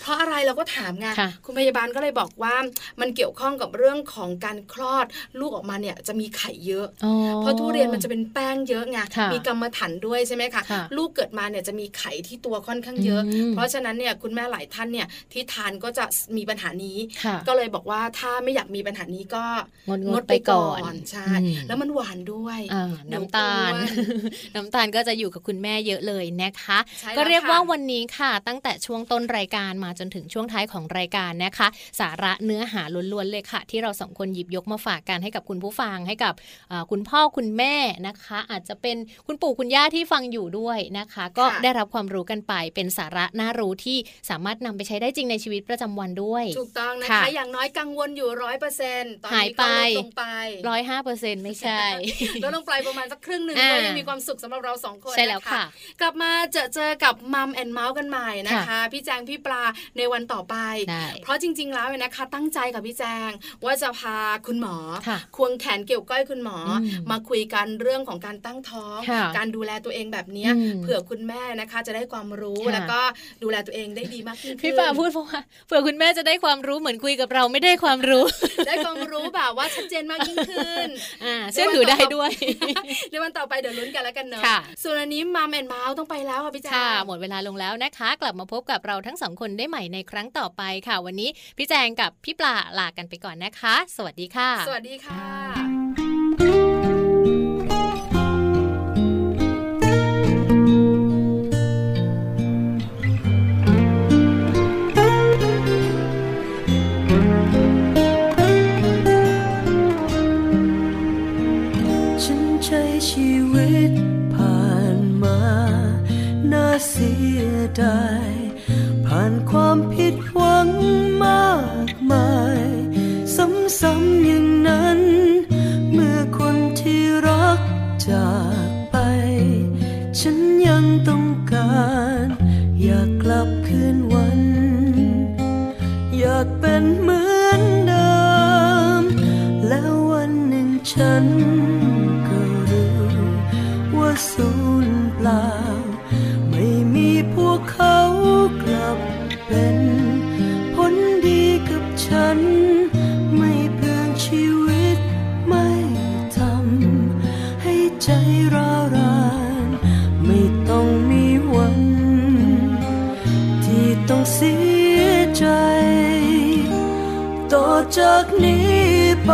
[SPEAKER 3] เพราะอะไรเราก็ถามไง
[SPEAKER 4] ค่ะ
[SPEAKER 3] คุณพยาบาลก็เลยบอกว่ามันเกี่ยวข้องกับเรื่องของการคลอดลูกออกมาเนี่ยจะมีไข่เยอะ
[SPEAKER 4] อ๋อ
[SPEAKER 3] เพราะทุเรียนมันจะเป็นแป้งเยอะไง
[SPEAKER 4] ค่ะ
[SPEAKER 3] มีกรรมฐานด้วยใช่ไหมคะ
[SPEAKER 4] ค่ะ
[SPEAKER 3] ลูกเกิดมาเนี่ยจะมีไข่ที่ตัวค่อนข้างเยอะ
[SPEAKER 4] อืม
[SPEAKER 3] เพราะฉะนั้นเนี่ยคุณแม่หลายท่านเนี่ยที่ทานก็จะมีปัญหานี้
[SPEAKER 4] ค่ะ
[SPEAKER 3] ก็เลยบอกว่าถ้าไม่อยากมีปัญหานี้ก็
[SPEAKER 4] งดงดไปก่อน
[SPEAKER 3] ใช่
[SPEAKER 4] อืม
[SPEAKER 3] แล้วมันหวานด้วย
[SPEAKER 4] อ่า
[SPEAKER 3] เดี๋ยว
[SPEAKER 4] น้ำตาล
[SPEAKER 3] อ้วน
[SPEAKER 4] น้ำตาลก็จะอยู่กับคุณแม่เยอะเลยนะคะ
[SPEAKER 3] ใช่แล้ว
[SPEAKER 4] ก็เรียก
[SPEAKER 3] ค่ะ
[SPEAKER 4] ว่าวันนี้ค่ะ ตั้งแต่ช่วงต้นรายการมาจนถึงช่วงท้ายของรายการนะคะ สาระเนื้อหาล้วนๆเลยค่ะ ที่เราสองคนหยิบยกมาฝากกันให้กับคุณผู้ฟังให้กับอ่าคุณพ่อคุณแม่นะคะ อาจจะเป็นคุณปู่คุณย่าที่ฟังอยู่ด้วยนะคะ ก็
[SPEAKER 3] ค่ะ
[SPEAKER 4] ได้รับความรู้กันไปเป็นสาระน่ารู้ที่สามารถนำไปใช้ได้จริงในชีวิตประจำวันด้วย
[SPEAKER 3] ถูกต้องนะคะ
[SPEAKER 4] ค่ะ
[SPEAKER 3] อย่างน้อยกังวลอยู่ร้อยเปอร์เซ็นต์ตอน
[SPEAKER 4] หาย
[SPEAKER 3] นี้
[SPEAKER 4] ไป
[SPEAKER 3] ก็ลดลงไป
[SPEAKER 4] ร้อยห้าเปอร์เซ็นต์ไม่ใช่
[SPEAKER 3] ลดลงไปประมาณสักครึ่งหนึ่ง
[SPEAKER 4] อ่า
[SPEAKER 3] ก็ยังมีความสุขสำหรับเราสองคน
[SPEAKER 4] ใช่แล้ว
[SPEAKER 3] น
[SPEAKER 4] ค่ะ
[SPEAKER 3] กลับมาเจอเจอกับมัมแอนเมาส์กันใหม่นะคะ
[SPEAKER 4] ค่ะ
[SPEAKER 3] พี่แจงพี่ปลาในวันต่อไป
[SPEAKER 4] ได้
[SPEAKER 3] เพราะจริง ๆ แล้วเนี่ยนะคะ ตั้งใจกับพี่แจงว่าจะพาคุณหมอ
[SPEAKER 4] ค่ะ
[SPEAKER 3] ควงแขนเกี่ยวก้อยคุณหมออ
[SPEAKER 4] ม
[SPEAKER 3] มาคุยกันเรื่องของการตั้งท้อง
[SPEAKER 4] ค่ะ
[SPEAKER 3] การดูแลตัวเองแบบเนี้ย
[SPEAKER 4] อืม
[SPEAKER 3] เผื่อคุณแม่นะคะจะได้ความรู้
[SPEAKER 4] ค่ะ
[SPEAKER 3] แล้วก็ดูแลตัวเองได้ดีมากยิ่งขึ้น
[SPEAKER 4] พี่ป่าพูดเพราะว่าเผื่อคุณแม่จะได้ความรู้เหมือนคุยกับเราไม่ได้ความรู้
[SPEAKER 3] ได้ความรู้แบบว่าชัดเจนมากยิ่งขึ้น
[SPEAKER 4] อ่าเชื่อถือได้ด้วย
[SPEAKER 3] ในวันต่อไปเดี๋ยวลุ้นกันแล้วกันเนอะ
[SPEAKER 4] ค่ะ
[SPEAKER 3] ส่วนอันนี้มาแมนเมาส์ต้องไปแล้วค่ะพี่แจง
[SPEAKER 4] ค่ะหมดเวลาลงแล้วนะคะ กลับมาพบกับเราทั้งสองคนได้ใหม่ในครั้งต่อไปค่ะ วันนี้พี่แจงกับพี่ปลาลากันไปก่อนนะคะ สวัสดีค่ะ
[SPEAKER 3] สวัสดีค่ะ
[SPEAKER 8] วิตผ่านมา น่าเสียดายผ่านความผิดหวังมากมาย ซ้ำๆอย่างนั้น เมื่อคนที่รักจากไป ฉันยังต้องการ อยากกลับคืนวัน อยากเป็นเหมือนเดิม แล้ววันหนึ่งฉัน ญเปล่าไม่มีพวกเขากลับเป็นผลดีกับฉัน ไม่เปลืองชีวิตไม่ทำให้ใจร้าวรานไม่ต้องมีวัน ที่ต้องเสียใจ ต่อจากนี้ไป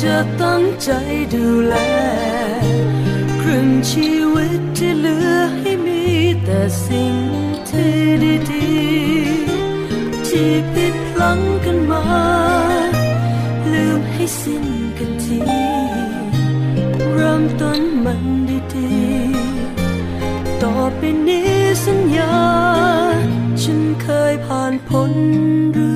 [SPEAKER 8] จะตั้งใจดูแล รื่งชีวิตที่เหลือให้มีแต่สิ่งที่ดีๆที่ผิดพลังกันมา ลืมให้สิ้นกันทีเริ่มต้นมันดีๆต่อไปนี้สัญญา ฉันเคยผ่านพ้นเรื่อง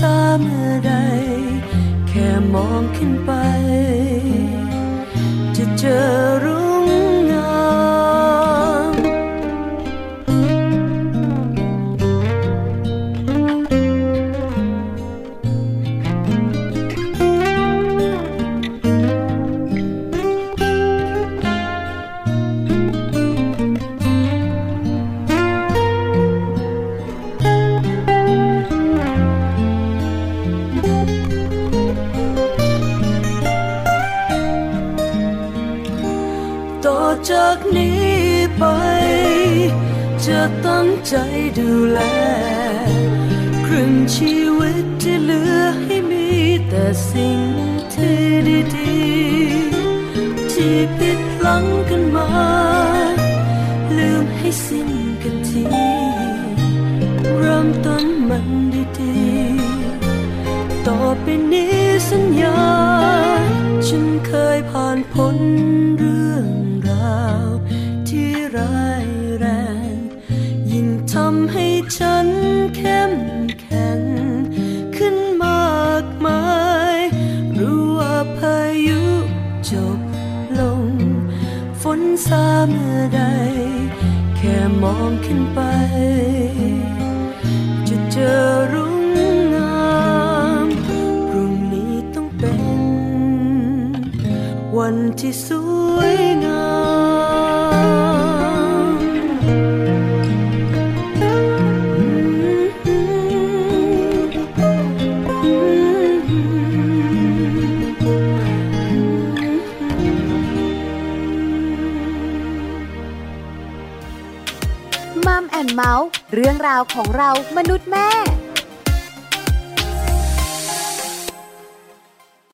[SPEAKER 8] ษาเมื่อใด แค่มองขึ้นไป จะเจอ